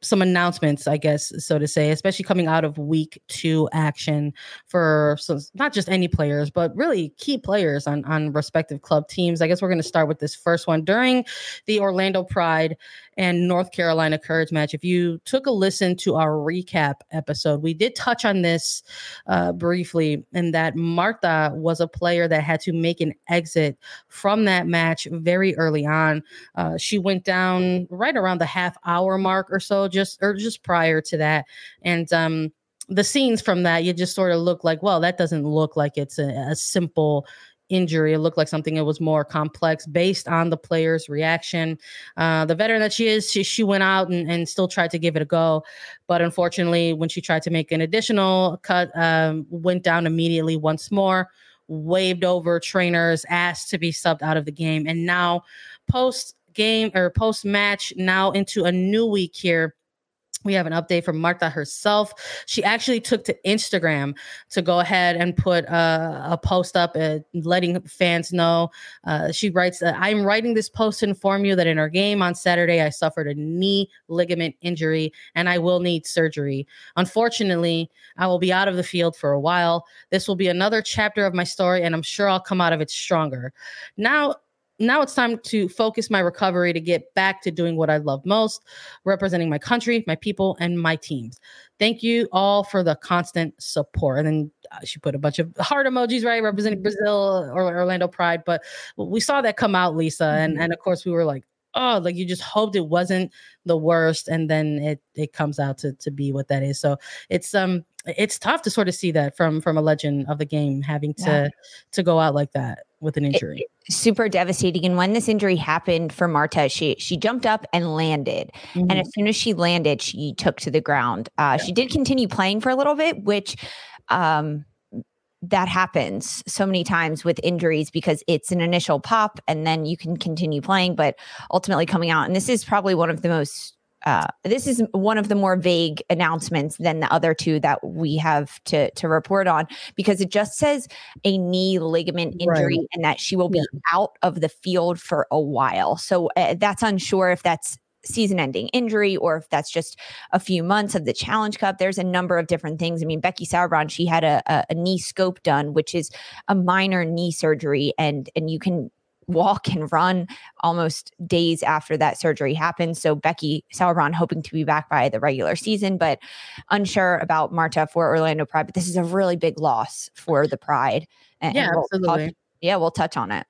some announcements, I guess, so to say, especially coming out of week two action for so not just any players, but really key players on, on respective club teams. I guess we're going to start with this first one during the Orlando Pride and North Carolina Courage match. If you took a listen to our recap episode, we did touch on this uh, briefly, and that Marta was a player that had to make an exit from that match very early on. Uh, she went down right around the half hour mark or so, just or just prior to that, and um, the scenes from that you just sort of look like, well, that doesn't look like it's a, a simple injury. It looked like something that was more complex based on the player's reaction. Uh, the veteran that she is, she, she went out and, and, still tried to give it a go. But unfortunately, when she tried to make an additional cut, um, went down immediately once more, waved over trainers, asked to be subbed out of the game. And now, post game or post match, now into a new week here we have an update from Marta herself. She actually took to Instagram to go ahead and put uh, a post up, uh, letting fans know. Uh, she writes, I'm writing this post to inform you that in our game on Saturday, I suffered a knee ligament injury and I will need surgery. Unfortunately, I will be out of the field for a while. This will be another chapter of my story, and I'm sure I'll come out of it stronger. Now, now it's time to focus my recovery to get back to doing what I love most, representing my country, my people, and my teams. Thank you all for the constant support. And then uh, she put a bunch of heart emojis, right, representing mm-hmm. Brazil or Orlando Pride. But we saw that come out, Lisa, and mm-hmm. and of course we were like, oh, like you just hoped it wasn't the worst, and then it it comes out to to be what that is. So it's um it's tough to sort of see that from from a legend of the game having to yeah. to go out like that with an injury. It, super devastating. And when this injury happened for Marta, she she jumped up and landed. Mm-hmm. And as soon as she landed, she took to the ground. Uh, yeah. She did continue playing for a little bit, which um, that happens so many times with injuries because it's an initial pop and then you can continue playing, but ultimately coming out. And this is probably one of the most uh, this is one of the more vague announcements than the other two that we have to to report on because it just says a knee ligament injury right. and that she will be yeah. out of the field for a while. So uh, that's unsure if that's season ending injury or if that's just a few months of the challenge cup there's a number of different things i mean becky sauerbrunn she had a, a, a knee scope done which is a minor knee surgery and and you can walk and run almost days after that surgery happened. So Becky Sauerbrunn hoping to be back by the regular season, but unsure about Marta for Orlando Pride. But this is a really big loss for the Pride. And, yeah, and we'll absolutely. Talk, yeah, we'll touch on it.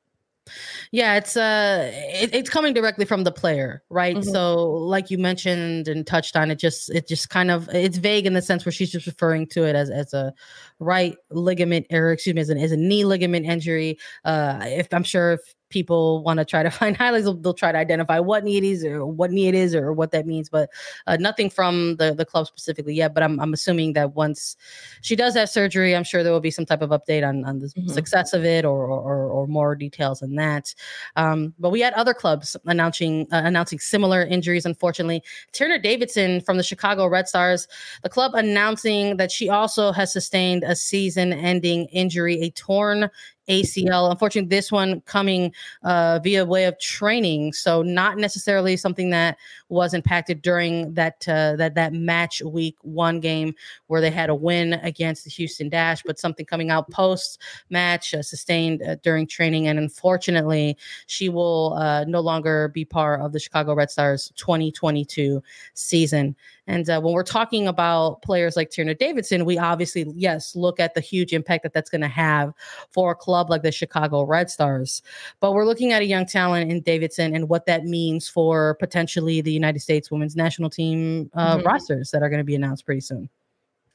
Yeah, it's uh it, it's coming directly from the player, right? Mm-hmm. So like you mentioned and touched on it just it just kind of it's vague in the sense where she's just referring to it as as a right ligament or excuse me as an as a knee ligament injury. Uh if I'm sure if people want to try to find highlights, they'll, they'll, try to identify what knee it is or what knee it is or what that means. But uh, nothing from the, the club specifically yet. But I'm, I'm assuming that once she does have surgery, I'm sure there will be some type of update on, on the mm-hmm. success of it or, or, or more details on that. Um, but we had other clubs announcing uh, announcing similar injuries. Unfortunately, Tierna Davidson from the Chicago Red Stars, the club announcing that she also has sustained a season-ending injury, a torn ACL. Unfortunately, this one coming uh, via way of training, so not necessarily something that was impacted during that uh, that that match week one game where they had a win against the Houston Dash, but something coming out post match uh, sustained uh, during training, and unfortunately, she will uh, no longer be part of the Chicago Red Stars 2022 season. And uh, when we're talking about players like Tierna Davidson, we obviously, yes, look at the huge impact that that's going to have for a club like the Chicago Red Stars. But we're looking at a young talent in Davidson and what that means for potentially the United States women's national team uh, mm-hmm. rosters that are going to be announced pretty soon.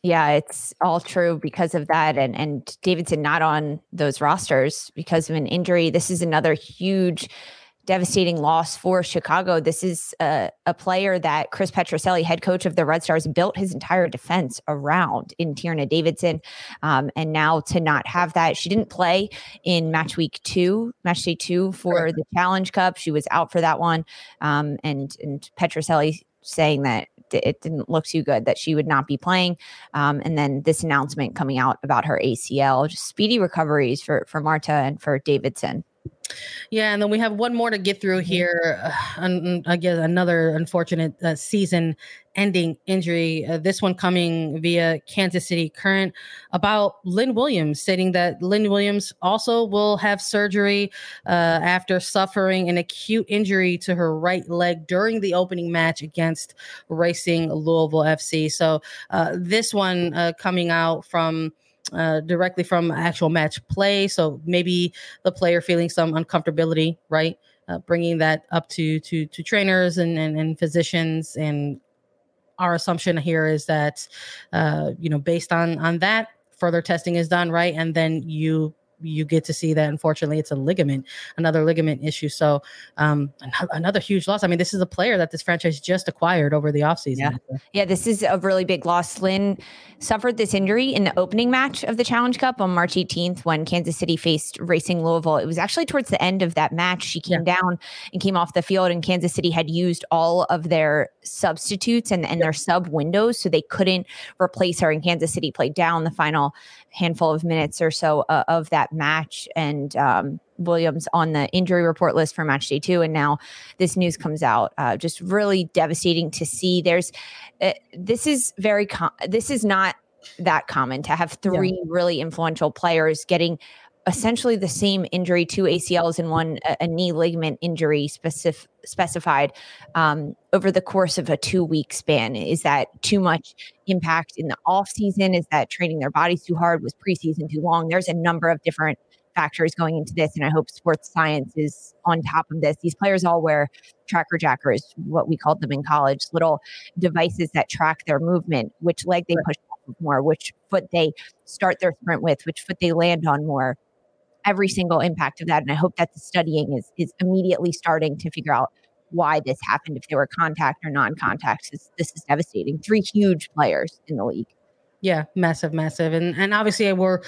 Yeah, it's all true because of that. And and Davidson not on those rosters because of an injury. This is another huge devastating loss for Chicago. This is a, a, player that Chris Petrucelli, head coach of the Red Stars, built his entire defense around in Tierna Davidson. Um, and now to not have that, she didn't play in match week two, match day two for the Challenge Cup. She was out for that one. Um, and, and Petrucelli saying that it didn't look too good that she would not be playing. Um, and then this announcement coming out about her ACL, just speedy recoveries for, for Marta and for Davidson. Yeah, and then we have one more to get through mm-hmm. here. Uh, I guess another unfortunate uh, season-ending injury. Uh, this one coming via Kansas City Current about Lynn Williams, stating that Lynn Williams also will have surgery uh, after suffering an acute injury to her right leg during the opening match against Racing Louisville FC. So uh, this one uh, coming out from uh, directly from actual match play. So maybe the player feeling some uncomfortability, right? Uh, bringing that up to to to trainers and, and, and physicians and our assumption here is that uh, you know based on on that further testing is done right and then you you get to see that unfortunately it's a ligament another ligament issue. So um another huge loss. I mean this is a player that this franchise just acquired over the offseason. Yeah. Yeah this is a really big loss. Lynn suffered this injury in the opening match of the challenge cup on march 18th when kansas city faced racing louisville. It was actually towards the end of that match. She came yeah. down and came off the field and kansas city had used all of their substitutes and, and their sub windows so they couldn't replace her and kansas city played down the final handful of minutes or so uh, of that match. And um, Williams on the injury report list for match day two. And now this news comes out. Uh, just really devastating to see. There's, uh, this is very, com- this is not that common to have three yeah. really influential players getting essentially the same injury, two ACLs and one a, knee ligament injury specific, specified um, over the course of a two week span. Is that too much impact in the off season? Is that training their bodies too hard? Was preseason too long? There's a number of different factors going into this, and I hope sports science is on top of this. These players all wear tracker jackers, what we called them in college, little devices that track their movement, which leg they push more, which foot they start their sprint with, which foot they land on more every single impact of that. And I hope that the studying is is immediately starting to figure out why this happened, if they were contact or non-contact. This, this is devastating. Three huge players in the league. Yeah, massive, massive, and and obviously we're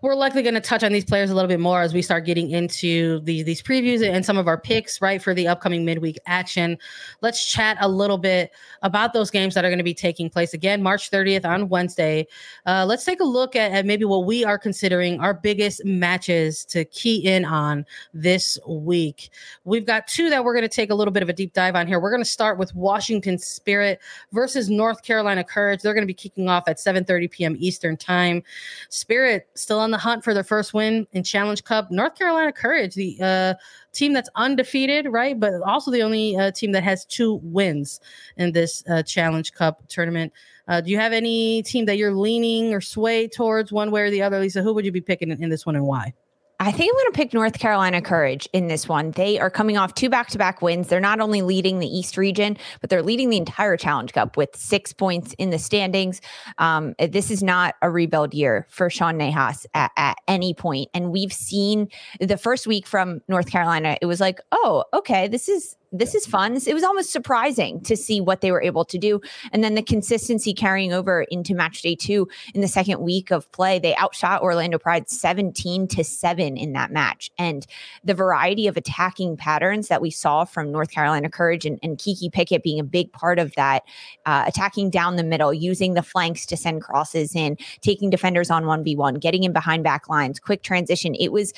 we're likely going to touch on these players a little bit more as we start getting into these these previews and some of our picks right for the upcoming midweek action. Let's chat a little bit about those games that are going to be taking place again March 30th on Wednesday. Uh, let's take a look at, at maybe what we are considering our biggest matches to key in on this week. We've got two that we're going to take a little bit of a deep dive on here. We're going to start with Washington Spirit versus North Carolina Courage. They're going to be kicking off at 7 30 p.m. Eastern Time. Spirit still on the hunt for their first win in Challenge Cup. North Carolina Courage, the uh, team that's undefeated, right? But also the only uh, team that has two wins in this uh, Challenge Cup tournament. Uh, do you have any team that you're leaning or sway towards one way or the other, Lisa? Who would you be picking in, in this one and why? I think I'm going to pick North Carolina Courage in this one. They are coming off two back to back wins. They're not only leading the East region, but they're leading the entire Challenge Cup with six points in the standings. Um, this is not a rebuild year for Sean Nahas at, at any point. And we've seen the first week from North Carolina, it was like, oh, okay, this is this is fun. It was almost surprising to see what they were able to do. And then the consistency carrying over into match day two in the second week of play, they outshot Orlando Pride 17 to 7 in that match. And the variety of attacking patterns that we saw from North Carolina Courage and, and Kiki Pickett being a big part of that, uh, attacking down the middle, using the flanks to send crosses in, taking defenders on 1v1, getting in behind back lines, quick transition. It was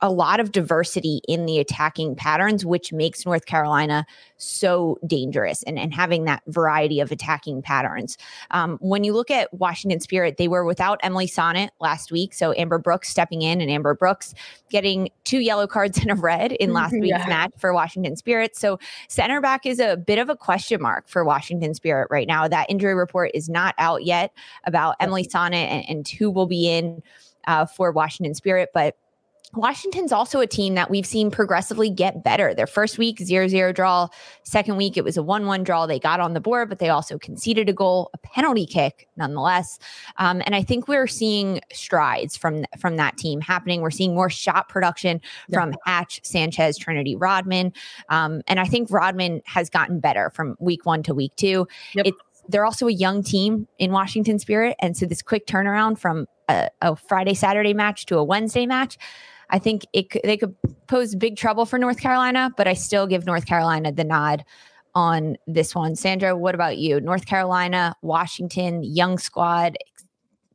a lot of diversity in the attacking patterns, which makes North Carolina so dangerous and, and having that variety of attacking patterns. Um, when you look at Washington Spirit, they were without Emily Sonnett last week. So Amber Brooks stepping in and Amber Brooks getting two yellow cards and a red in last week's yeah. match for Washington Spirit. So center back is a bit of a question mark for Washington Spirit right now. That injury report is not out yet about Emily Sonnett and, and who will be in uh, for Washington Spirit, but Washington's also a team that we've seen progressively get better. Their first week, 0 0 draw. Second week, it was a 1 1 draw. They got on the board, but they also conceded a goal, a penalty kick nonetheless. Um, and I think we're seeing strides from, from that team happening. We're seeing more shot production yeah. from Hatch, Sanchez, Trinity Rodman. Um, and I think Rodman has gotten better from week one to week two. Yep. It's they're also a young team in Washington Spirit. And so this quick turnaround from a, a Friday, Saturday match to a Wednesday match I think it they could pose big trouble for North Carolina, but I still give North Carolina the nod on this one. Sandra, what about you? North Carolina, Washington, young squad,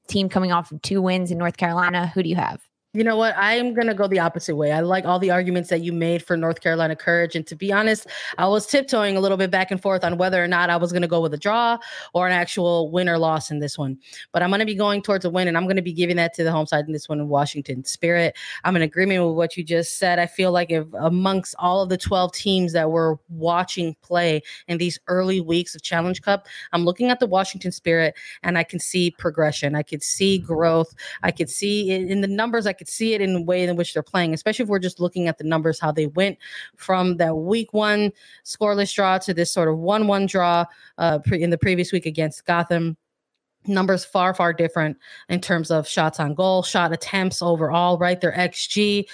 team coming off of two wins in North Carolina. Who do you have? You know what? I'm going to go the opposite way. I like all the arguments that you made for North Carolina Courage. And to be honest, I was tiptoeing a little bit back and forth on whether or not I was going to go with a draw or an actual win or loss in this one. But I'm going to be going towards a win, and I'm going to be giving that to the home side in this one in Washington Spirit. I'm in agreement with what you just said. I feel like if amongst all of the 12 teams that we're watching play in these early weeks of Challenge Cup, I'm looking at the Washington Spirit and I can see progression. I could see growth. I could see in the numbers. I could see it in the way in which they're playing, especially if we're just looking at the numbers, how they went from that week one scoreless draw to this sort of 1 1 draw uh, pre- in the previous week against Gotham numbers far far different in terms of shots on goal shot attempts overall right their xg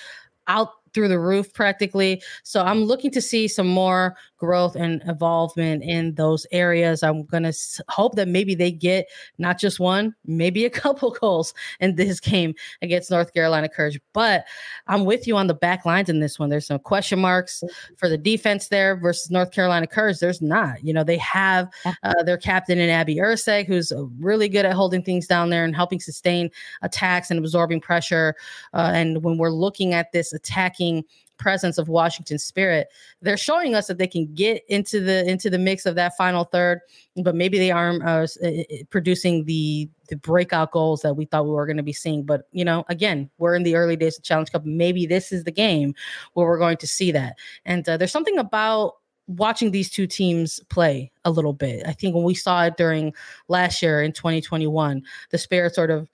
out through the roof practically. So I'm looking to see some more growth and involvement in those areas. I'm going to hope that maybe they get not just one, maybe a couple goals in this game against North Carolina Courage. But I'm with you on the back lines in this one. There's some question marks for the defense there versus North Carolina Courage. There's not. You know, they have uh, their captain in Abby Erceg, who's uh, really good at holding things down there and helping sustain attacks and absorbing pressure. Uh, and when we're looking at this attacking presence of Washington Spirit. They're showing us that they can get into the into the mix of that final third, but maybe they aren't uh, producing the the breakout goals that we thought we were going to be seeing. But you know, again, we're in the early days of Challenge Cup. Maybe this is the game where we're going to see that. And uh, there's something about watching these two teams play a little bit. I think when we saw it during last year in 2021, the Spirit sort of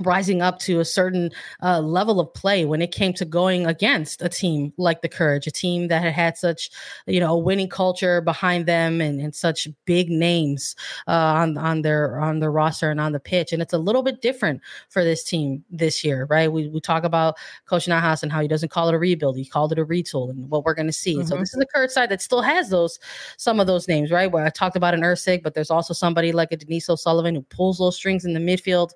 rising up to a certain uh, level of play when it came to going against a team like the Courage, a team that had had such, you know, a winning culture behind them and, and such big names uh, on on their on their roster and on the pitch. And it's a little bit different for this team this year, right? We we talk about Coach Nahas and how he doesn't call it a rebuild; he called it a retool, and what we're going to see. Mm-hmm. So this is the Courage side that still has those some of those names, right? Where I talked about an Erceg, but there's also somebody like a Denise O'Sullivan who pulls those strings in the midfield.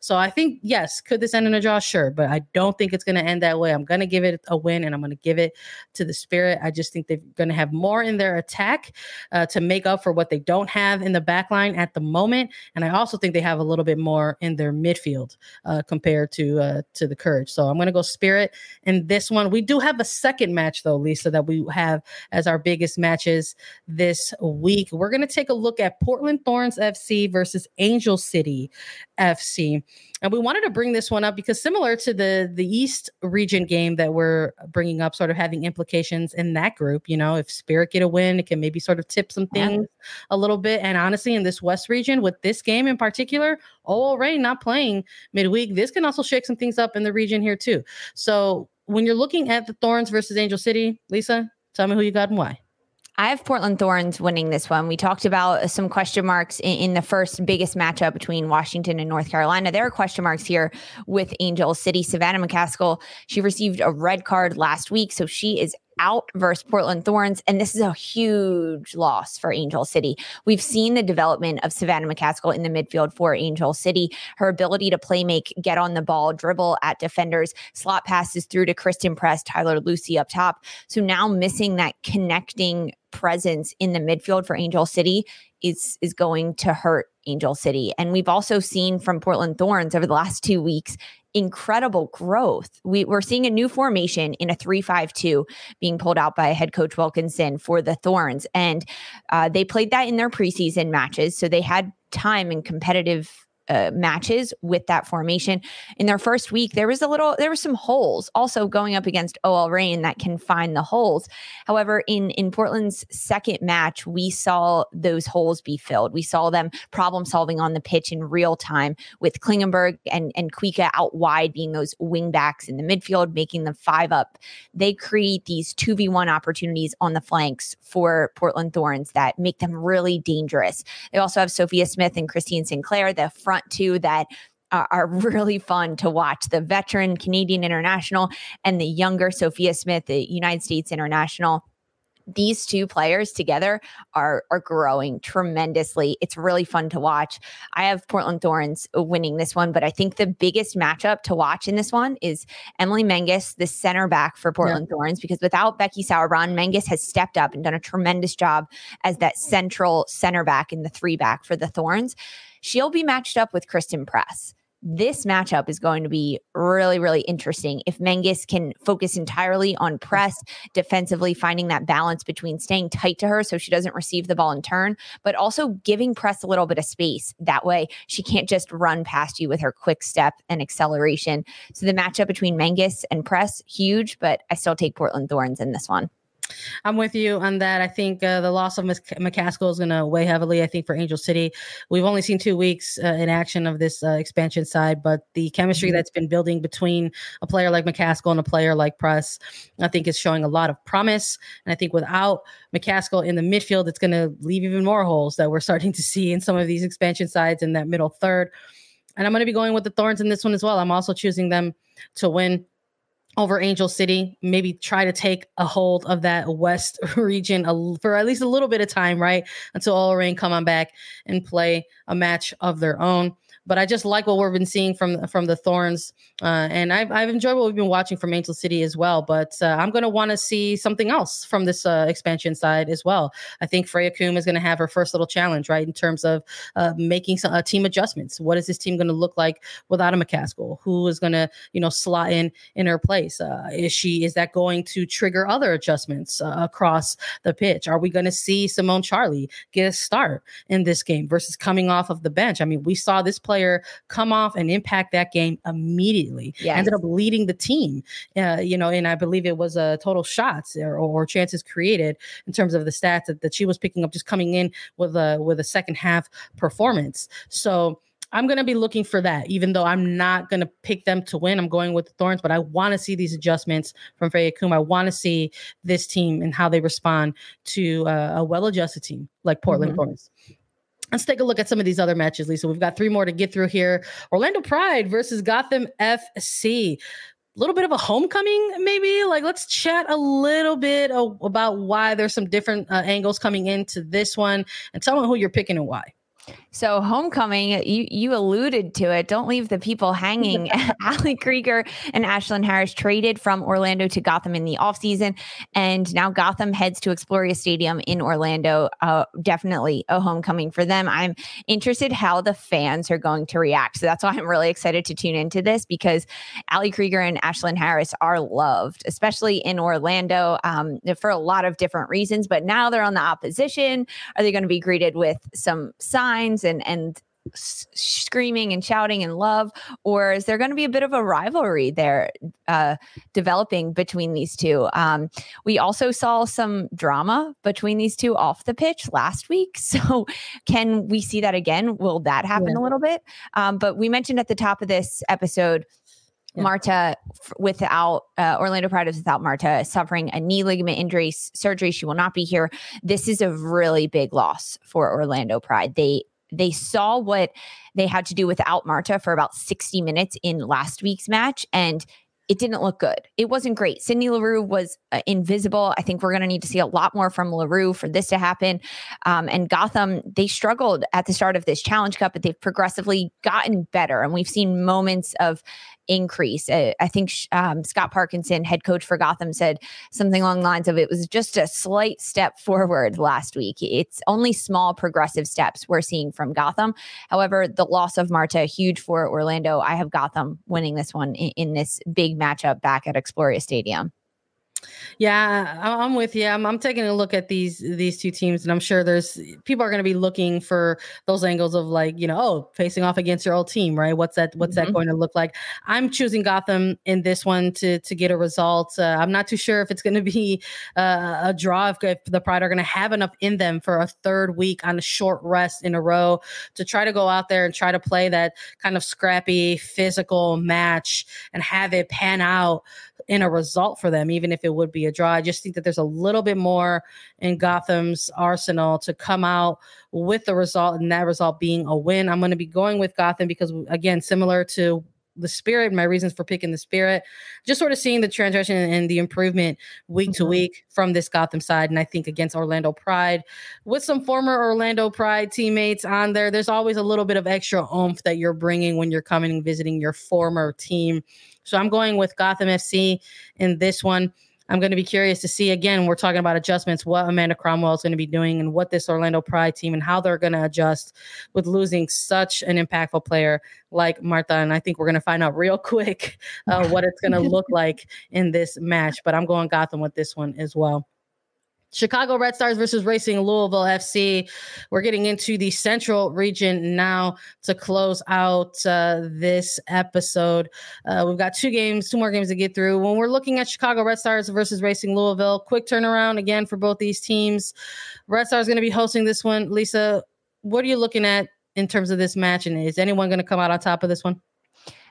So I think think, yes, could this end in a draw? Sure. But I don't think it's going to end that way. I'm going to give it a win and I'm going to give it to the Spirit. I just think they're going to have more in their attack uh, to make up for what they don't have in the back line at the moment. And I also think they have a little bit more in their midfield uh, compared to uh, to the Courage. So I'm going to go Spirit in this one. We do have a second match, though, Lisa, that we have as our biggest matches this week. We're going to take a look at Portland Thorns FC versus Angel City FC. And we wanted to bring this one up because similar to the the East region game that we're bringing up, sort of having implications in that group. You know, if Spirit get a win, it can maybe sort of tip some things yeah. a little bit. And honestly, in this West region, with this game in particular, OL Reign not playing midweek, this can also shake some things up in the region here too. So when you're looking at the Thorns versus Angel City, Lisa, tell me who you got and why. I have Portland Thorns winning this one. We talked about some question marks in, in, the first biggest matchup between Washington and North Carolina. There are question marks here with Angel City. Savannah McCaskill, she received a red card last week, so she is out versus Portland Thorns. And this is a huge loss for Angel City. We've seen the development of Savannah McCaskill in the midfield for Angel City. Her ability to play make, get on the ball, dribble at defenders, slot passes through to Christen Press, Tyler Lussi up top. So now missing that connecting presence in the midfield for Angel City is is going to hurt Angel City. And we've also seen from Portland Thorns over the last two weeks incredible growth. We, we're seeing a new formation in a 3-5-2 being pulled out by head coach Wilkinson for the Thorns. And uh, they played that in their preseason matches. So they had time and competitive uh, matches with that formation. In their first week, there was a little, there were some holes also going up against OL Reign that can find the holes. However, in in Portland's second match, we saw those holes be filled. We saw them problem solving on the pitch in real time with Klingenberg and and Kuikka out wide being those wing backs in the midfield, making them five up. They create these two v one opportunities on the flanks for Portland Thorns that make them really dangerous. They also have Sophia Smith and Christine Sinclair, the front front two that uh, are, really fun to watch. The veteran Canadian international and the younger Sophia Smith, the United States international these two players together are are growing tremendously. It's really fun to watch. I have Portland Thorns winning this one, but I think the biggest matchup to watch in this one is Emily Menges, the center back for Portland yeah. Thorns, because without Becky Sauerbrunn, Menges has stepped up and done a tremendous job as that central center back in the three back for the Thorns she'll be matched up with Christen Press. This matchup is going to be really, really interesting. If Menges can focus entirely on press defensively, finding that balance between staying tight to her so she doesn't receive the ball in turn, but also giving press a little bit of space. That way, she can't just run past you with her quick step and acceleration. So the matchup between Menges and press, huge, but I still take Portland Thorns in this one. I'm with you on that. I think uh, the loss of McCaskill is going to weigh heavily. I think for Angel City, we've only seen two weeks uh, in action of this uh, expansion side, but the chemistry mm-hmm. that's been building between a player like McCaskill and a player like Press, I think is showing a lot of promise. And I think without McCaskill in the midfield, it's going to leave even more holes that we're starting to see in some of these expansion sides in that middle third. And I'm going to be going with the Thorns in this one as well. I'm also choosing them to win over Angel City, maybe try to take a hold of that West region for at least a little bit of time, right? Until OL Reign come on back and play a match of their own. But I just like what we've been seeing from from the Thorns, uh, and I've I've enjoyed what we've been watching from Angel City as well. But uh, I'm going to want to see something else from this uh, expansion side as well. I think Freya Coombe is going to have her first little challenge, right, in terms of uh, making some uh, team adjustments. What is this team going to look like without a McCaskill? Who is going to you know slot in in her place? Uh, is she is that going to trigger other adjustments across the pitch? Are we going to see Simone Charley get a start in this game versus coming off of the bench? I mean, we saw this play player come off and impact that game immediately. Yes. Ended up leading the team, uh, you know, and I believe it was a uh, total shots or, or, chances created in terms of the stats that, that she was picking up just coming in with a with a second half performance. So I'm going to be looking for that, even though I'm not going to pick them to win. I'm going with the Thorns, but I want to see these adjustments from Freya Coombe. I want to see this team and how they respond to uh, a well adjusted team like Portland mm-hmm. Thorns. Let's take a look at some of these other matches, Lisa. We've got three more to get through here. Orlando Pride versus Gotham FC. A little bit of a homecoming, maybe. Like, let's chat a little bit about why there's some different uh, angles coming into this one, and tell me who you're picking and why. So homecoming, you you alluded to it. Don't leave the people hanging. Ali Krieger and Ashlyn Harris traded from Orlando to Gotham in the offseason. And now Gotham heads to Exploria Stadium in Orlando. Uh, definitely a homecoming for them. I'm interested how the fans are going to react. So that's why I'm really excited to tune into this because Ali Krieger and Ashlyn Harris are loved, especially in Orlando um, for a lot of different reasons. But now they're on the opposition. Are they going to be greeted with some signs? And and s- screaming and shouting and love, or is there going to be a bit of a rivalry there uh, developing between these two? Um, we also saw some drama between these two off the pitch last week. So, can we see that again? Will that happen yeah. a little bit? Um, but we mentioned at the top of this episode. Yeah. Marta without uh, Orlando Pride is without Marta suffering a knee ligament injury surgery. She will not be here. This is a really big loss for Orlando Pride. They they saw what they had to do without Marta for about 60 minutes in last week's match and it didn't look good. It wasn't great. Sydney Leroux was uh, invisible. I think we're going to need to see a lot more from Leroux for this to happen. Um, and Gotham, they struggled at the start of this Challenge Cup, but they've progressively gotten better. And we've seen moments of increase. Uh, I think um, Scott Parkinson, head coach for Gotham, said something along the lines of it was just a slight step forward last week. It's only small progressive steps we're seeing from Gotham. However, the loss of Marta, huge for Orlando. I have Gotham winning this one in, in this big matchup back at Exploria Stadium. Yeah, I'm with you. I'm, I'm, taking a look at these these two teams, and I'm sure there's people are going to be looking for those angles of like, you know, oh, facing off against your old team, right? What's that? What's mm-hmm. that going to look like? I'm choosing Gotham in this one to to get a result. Uh, I'm not too sure if it's going to be uh, a draw. If, if the Pride are going to have enough in them for a third week on a short rest in a row to try to go out there and try to play that kind of scrappy physical match and have it pan out in a result for them, even if it would be a draw. I just think that there's a little bit more in Gotham's arsenal to come out with the result, and that result being a win. I'm going to be going with Gotham because, again, similar to the spirit, my reasons for picking the spirit, just sort of seeing the transition and the improvement week mm-hmm. to week from this Gotham side. And I think against Orlando Pride, with some former Orlando Pride teammates on there, there's always a little bit of extra oomph that you're bringing when you're coming and visiting your former team. So I'm going with Gotham FC in this one. I'm going to be curious to see again. We're talking about adjustments, what Amanda Cromwell is going to be doing, and what this Orlando Pride team and how they're going to adjust with losing such an impactful player like Marta. And I think we're going to find out real quick uh, what it's going to look like in this match. But I'm going Gotham with this one as well. Chicago Red Stars versus Racing Louisville FC. We're getting into the Central region now to close out uh, this episode. Uh, we've got two games, two more games to get through. When we're looking at Chicago Red Stars versus Racing Louisville, quick turnaround again for both these teams. Red Stars going to be hosting this one. Lisa, what are you looking at in terms of this match? And is anyone going to come out on top of this one?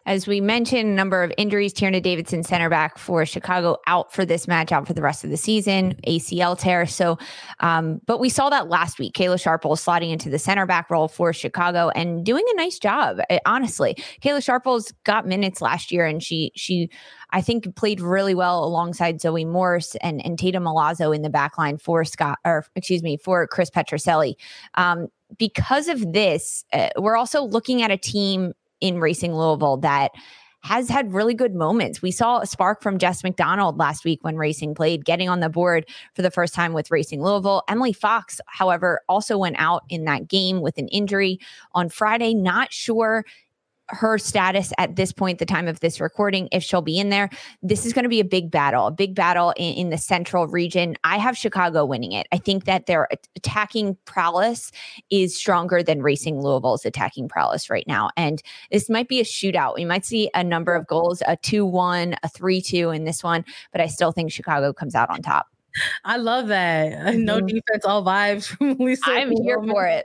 As we mentioned, a number of injuries. Tierna Davidson, center back for Chicago, out for this match, out for the rest of the season, ACL tear. So, um, but we saw that last week. Kayla Sharples slotting into the center back role for Chicago and doing a nice job. Eh, honestly, Kayla Sharples got minutes last year, and she she I think played really well alongside Zoe Morse and and Tatum Milazzo in the back line for Scott or excuse me for Chris Petrucelli. Um, because of this, uh, we're also looking at a team in Racing Louisville that has had really good moments. We saw a spark from Jess McDonald last week when Racing played, getting on the board for the first time with Racing Louisville. Emily Fox, however, also went out in that game with an injury on Friday. Not sure her status at this point, the time of this recording, if she'll be in there. This is going to be a big battle, a big battle in, in, the central region. I have Chicago winning it. I think that their attacking prowess is stronger than Racing Louisville's attacking prowess right now. And this might be a shootout. We might see a number of goals, a 2 1, a 3 2 in this one, but I still think Chicago comes out on top. I love that. Mm-hmm. No defense, all vibes from Lisa. I'm here for it.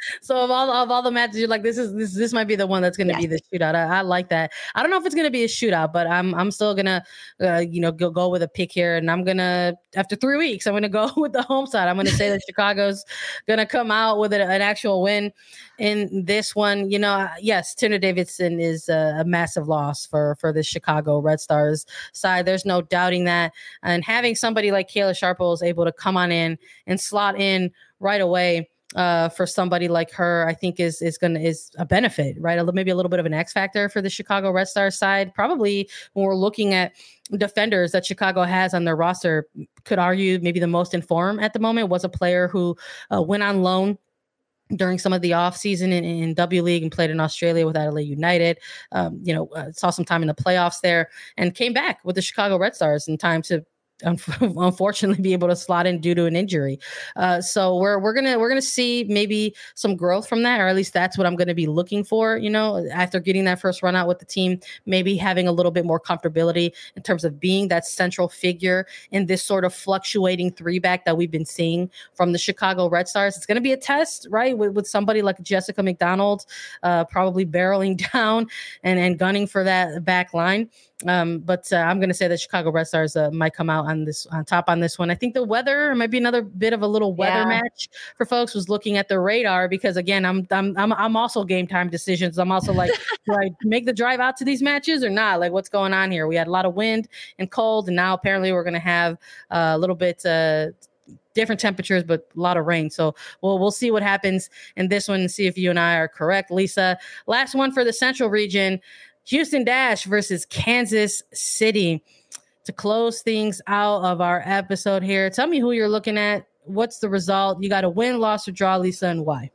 so of all of all the matches, you're like, this is this this might be the one that's going to yes. be the shootout. I, I, like that. I don't know if it's going to be a shootout, but I'm I'm still gonna uh, you know go go with a pick here, and I'm gonna after three weeks, I'm gonna go with the home side. I'm gonna say that Chicago's gonna come out with an, an actual win in this one. You know, yes, Tierna Davidson is a, a massive loss for for the Chicago Red Stars side. There's no doubting that, and having somebody like Kayla Sharples is able to come on in and slot in right away uh, for somebody like her, I think is is gonna is a benefit, right? A, maybe a little bit of an X factor for the Chicago Red Stars side. Probably when we're looking at defenders that Chicago has on their roster, could argue maybe the most informed at the moment was a player who uh, went on loan during some of the off season in, in, W League and played in Australia with Adelaide United. Um, you know, uh, saw some time in the playoffs there and came back with the Chicago Red Stars in time to unfortunately be able to slot in due to an injury. Uh, so we're we're gonna we're gonna see maybe some growth from that, or at least that's what I'm gonna be looking for. You know, after getting that first run out with the team, maybe having a little bit more comfortability in terms of being that central figure in this sort of fluctuating three back that we've been seeing from the Chicago Red Stars. It's gonna be a test, right, with, with somebody like Jessica McDonald, uh, probably barreling down and and gunning for that back line. Um, but uh, I'm going to say that Chicago Red Stars uh, might come out on this on top on this one. I think the weather might be another bit of a little weather yeah. match for folks. Was looking at the radar because again, I'm I'm I'm, I'm also game time decisions. I'm also like, do I make the drive out to these matches or not? Like, what's going on here? We had a lot of wind and cold, and now apparently we're going to have uh, a little bit uh, different temperatures, but a lot of rain. So we'll we'll see what happens in this one and see if you and I are correct. Lisa, last one for the Central region. Houston Dash versus Kansas City. To close things out of our episode here, tell me who you're looking at. What's the result? You got a win, loss, or draw, Lisa, and why?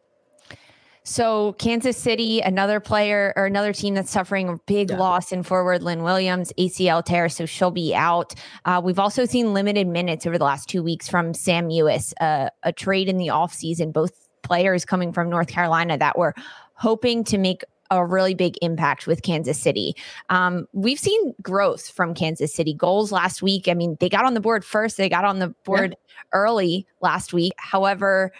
So Kansas City, another player or another team that's suffering a big yeah. loss in forward Lynn Williams, ACL tear, so she'll be out. Uh, we've also seen limited minutes over the last two weeks from Sam Mewis, uh, a trade in the offseason, both players coming from North Carolina that were hoping to make a really big impact with Kansas City. Um, we've seen growth from Kansas City. Goals last week. I mean, they got on the board first. They got on the board yeah. early last week. However,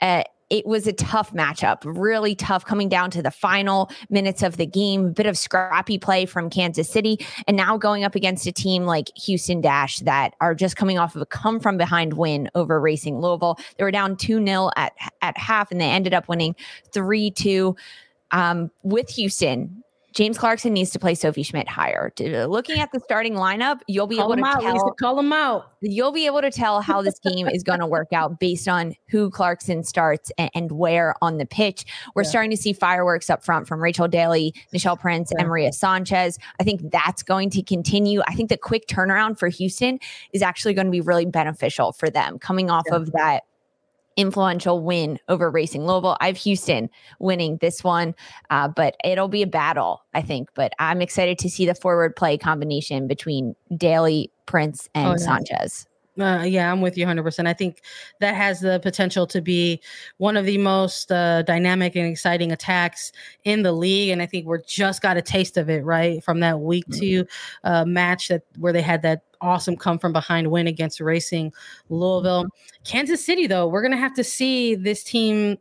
uh, it was a tough matchup, really tough coming down to the final minutes of the game. A bit of scrappy play from Kansas City, and now going up against a team like Houston Dash that are just coming off of a come from behind win over Racing Louisville. They were down 2 0 at, at half, and they ended up winning 3 2 um, with Houston, James Clarkson needs to play Sophie Schmidt higher. Looking at the starting lineup, you'll be call able to out, tell. Lisa, call them out. You'll be able to tell how this game is going to work out based on who Clarkson starts and, and where on the pitch. We're yeah. starting to see fireworks up front from Rachel Daly, Nichelle Prince, yeah. and Maria Sanchez. I think that's going to continue. I think the quick turnaround for Houston is actually going to be really beneficial for them coming off yeah. of that influential win over Racing Louisville. I have Houston winning this one, uh, but it'll be a battle, I think. But I'm excited to see the forward play combination between Daly, Prince, and oh, Sanchez. Uh, yeah, I'm with you 100%. I think that has the potential to be one of the most uh, dynamic and exciting attacks in the league. And I think we're just got a taste of it, right? From that week mm-hmm. two uh, match that where they had that awesome come from behind win against Racing Louisville. Kansas City, though, we're going to have to see this team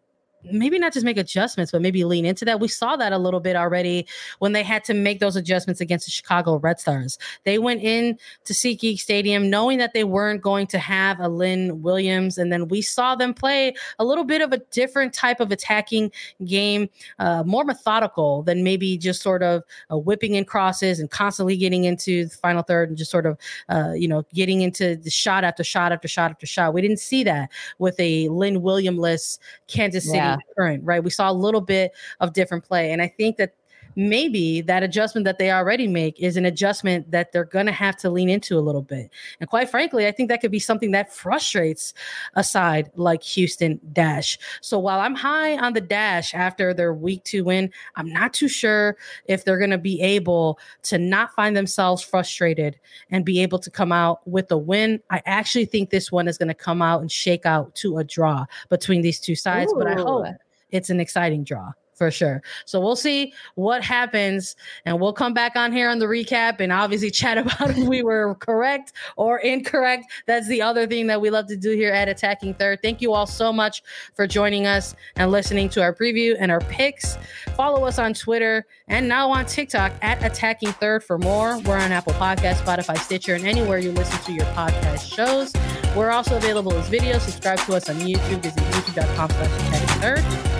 maybe not just make adjustments, but maybe lean into that. We saw that a little bit already when they had to make those adjustments against the Chicago Red Stars. They went in to SeatGeek Stadium knowing that they weren't going to have a Lynn Williams, and then we saw them play a little bit of a different type of attacking game, uh, more methodical than maybe just sort of uh, whipping in crosses and constantly getting into the final third and just sort of, uh, you know, getting into the shot after shot after shot after shot. We didn't see that with a Lynn Williamless Kansas City. Yeah current, right? We saw a little bit of different play. And I think that maybe that adjustment that they already make is an adjustment that they're going to have to lean into a little bit. And quite frankly, I think that could be something that frustrates a side like Houston Dash. So while I'm high on the Dash after their week two win, I'm not too sure if they're going to be able to not find themselves frustrated and be able to come out with a win. I actually think this one is going to come out and shake out to a draw between these two sides, Ooh. but I hope it's an exciting draw for sure. So we'll see what happens, and we'll come back on here on the recap and obviously chat about if we were correct or incorrect. That's the other thing that we love to do here at Attacking Third. Thank you all so much for joining us and listening to our preview and our picks. Follow us on Twitter and now on TikTok at Attacking Third for more. We're on Apple Podcast, Spotify, Stitcher, and anywhere you listen to your podcast shows. We're also available as videos. Subscribe to us on YouTube. Visit youtube.com slash attacking third.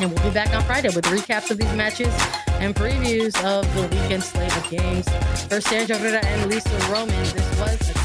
And we'll be back on Friday with recaps of these matches and previews of the weekend slate of games. For Sandra Herrera and Lisa Roman, this was